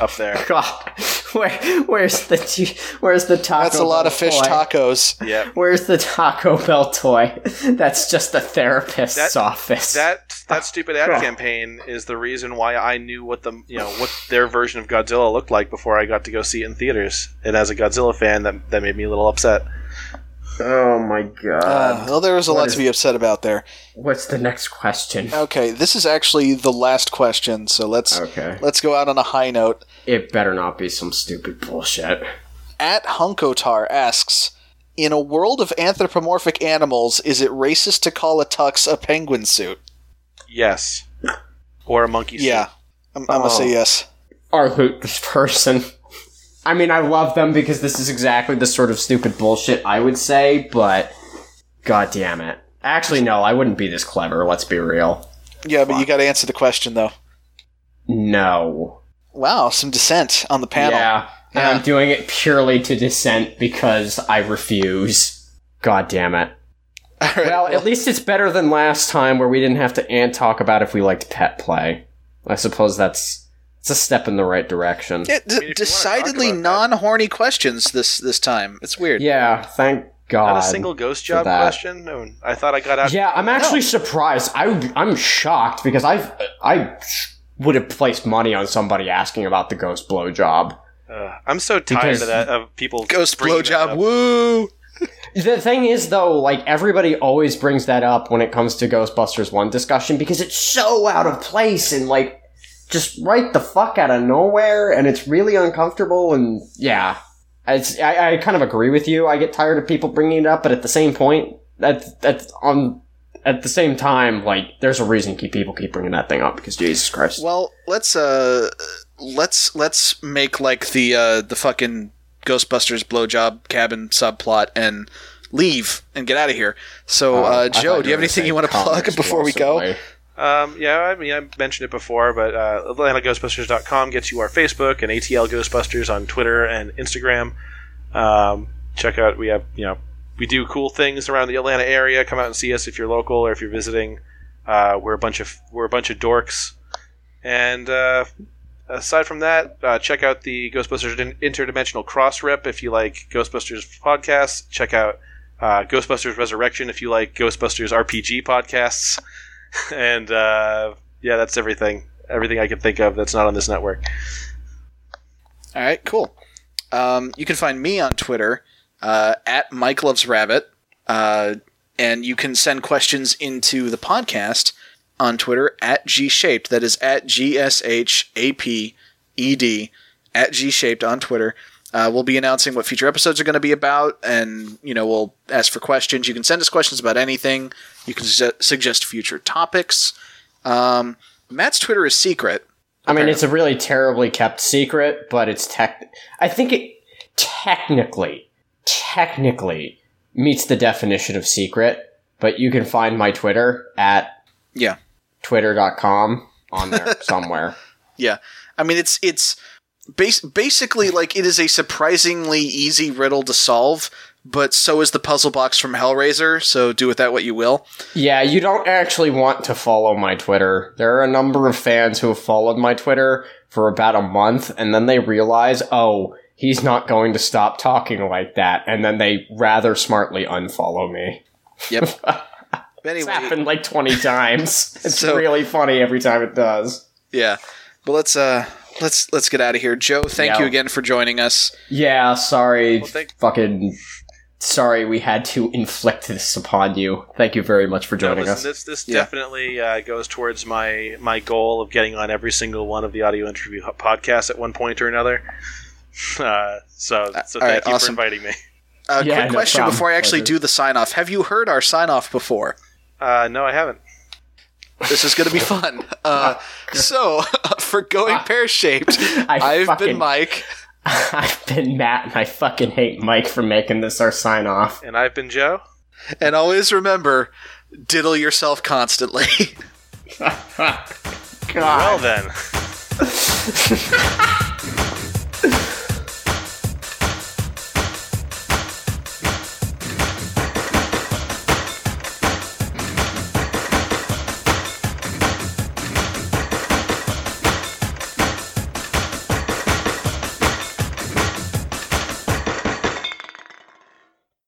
up there. [LAUGHS] God, where, where's the t- where's the taco? That's a lot Bell of fish toy? tacos. Yeah, Where's the Taco Bell toy? [LAUGHS] That's just the therapist's That- office. that that stupid ad campaign is the reason why I knew what the you know what their version of Godzilla looked like before I got to go see it in theaters. And as a Godzilla fan, that that made me a little upset. Oh my god! Uh, well, there was a what lot is- to be upset about there. What's the next question? Okay, this is actually the last question, so let's Okay, let's go out on a high note. it better not be some stupid bullshit. At Hunkotar asks, in a world of anthropomorphic animals, is it racist to call a tux a penguin suit? Yes, or a monkey. suit. Yeah, I'm, I'm gonna say Oh. yes. Or hoot this person. I mean, I love them because this is exactly the sort of stupid bullshit I would say, but god damn it. Actually, no, I wouldn't be this clever. Let's be real. Yeah, but you got to answer the question though. No. Wow, some dissent on the panel. Yeah, and Yeah. I'm doing it purely to dissent because I refuse. God damn it. Right, Well, at least it's better than last time where we didn't have to and talk about if we liked pet play. I suppose that's it's a step in the right direction. Yeah, d- I mean, if you wanna decidedly talk about that- non-horny questions this this time. It's weird. Yeah, thank God. Not a single ghost job question. No, I thought I got out. Yeah, I'm actually surprised. I I'm shocked because I I would have placed money on somebody asking about the ghost blowjob. Uh, I'm so tired Because- of that of people Ghost bringing that blowjob, woo! The thing is, though, like everybody always brings that up when it comes to Ghostbusters One discussion because it's so out of place and like just right the fuck out of nowhere, and it's really uncomfortable. And yeah, it's I, I kind of agree with you. I get tired of people bringing it up, but at the same point, that that's on at the same time, like there's a reason keep people keep bringing that thing up because Jesus Christ. Well, let's uh let's let's make like the uh, the fucking Ghostbusters blowjob cabin subplot and leave and get out of here. So, Oh, uh, Joe, thought do you have anything you want to plug before we go? away. Um, yeah, I mean, I mentioned it before, but uh, AtlantaGhostbusters.com gets you our Facebook and ATL Ghostbusters on Twitter and Instagram. Um, check out, we have, you know, we do cool things around the Atlanta area. Come out and see us if you're local or if you're visiting. Uh, we're a bunch of we're a bunch of dorks. And uh, aside from that, uh, check out the Ghostbusters Interdimensional Crossrip if you like Ghostbusters podcasts. Check out uh, Ghostbusters Resurrection if you like Ghostbusters RPG podcasts. [LAUGHS] and uh, yeah, that's everything. Everything I can think of that's not on this network. All right, cool. Um, you can find me on Twitter uh, at Mike Loves Rabbit, uh, and you can send questions into the podcast on Twitter at G Shaped. That is at G S H A P E D at G Shaped on Twitter. Uh, we'll be announcing what future episodes are going to be about, and you know we'll ask for questions. You can send us questions about anything. You can su- suggest future topics. Um, Matt's Twitter is secret. I mean, it's a really terribly kept secret, but it's tech. I think it technically, technically meets the definition of secret. But you can find my Twitter at Yeah. twitter.com on there somewhere. [LAUGHS] Yeah, I mean it's it's bas- basically like it is a surprisingly easy riddle to solve, but so is the puzzle box from Hellraiser. So do with that what you will. Yeah, you don't actually want to follow my Twitter. There are a number of fans who have followed my Twitter for about a month, and then they realize, oh, he's not going to stop talking like that, and then they rather smartly unfollow me. Yep. [LAUGHS] But It's happened like 20 times. [LAUGHS] It's So- really funny every time it does. yeah. But let's uh let's let's get out of here. Joe, thank Yeah. you again for joining us. Yeah, sorry. Well, thank- fucking. Sorry we had to inflict this upon you. Thank you very much for No, joining listen, us. this this Yeah. definitely uh, goes towards my my goal of getting on every single one of the audio interview podcasts at one point or another. [LAUGHS] Uh, so so all right, thank you awesome. for inviting me. Uh, Yeah, quick no question problem. before I actually Pleasure. do the sign off. Have you heard our sign off before? Uh, no, I haven't. This is going to be [LAUGHS] fun. Uh, so, [LAUGHS] for going pear shaped, [LAUGHS] I I've fucking- been Mike. I've been Matt, and I fucking hate Mike for making this our sign off. And I've been Joe. And always remember, diddle yourself constantly. God. Well then.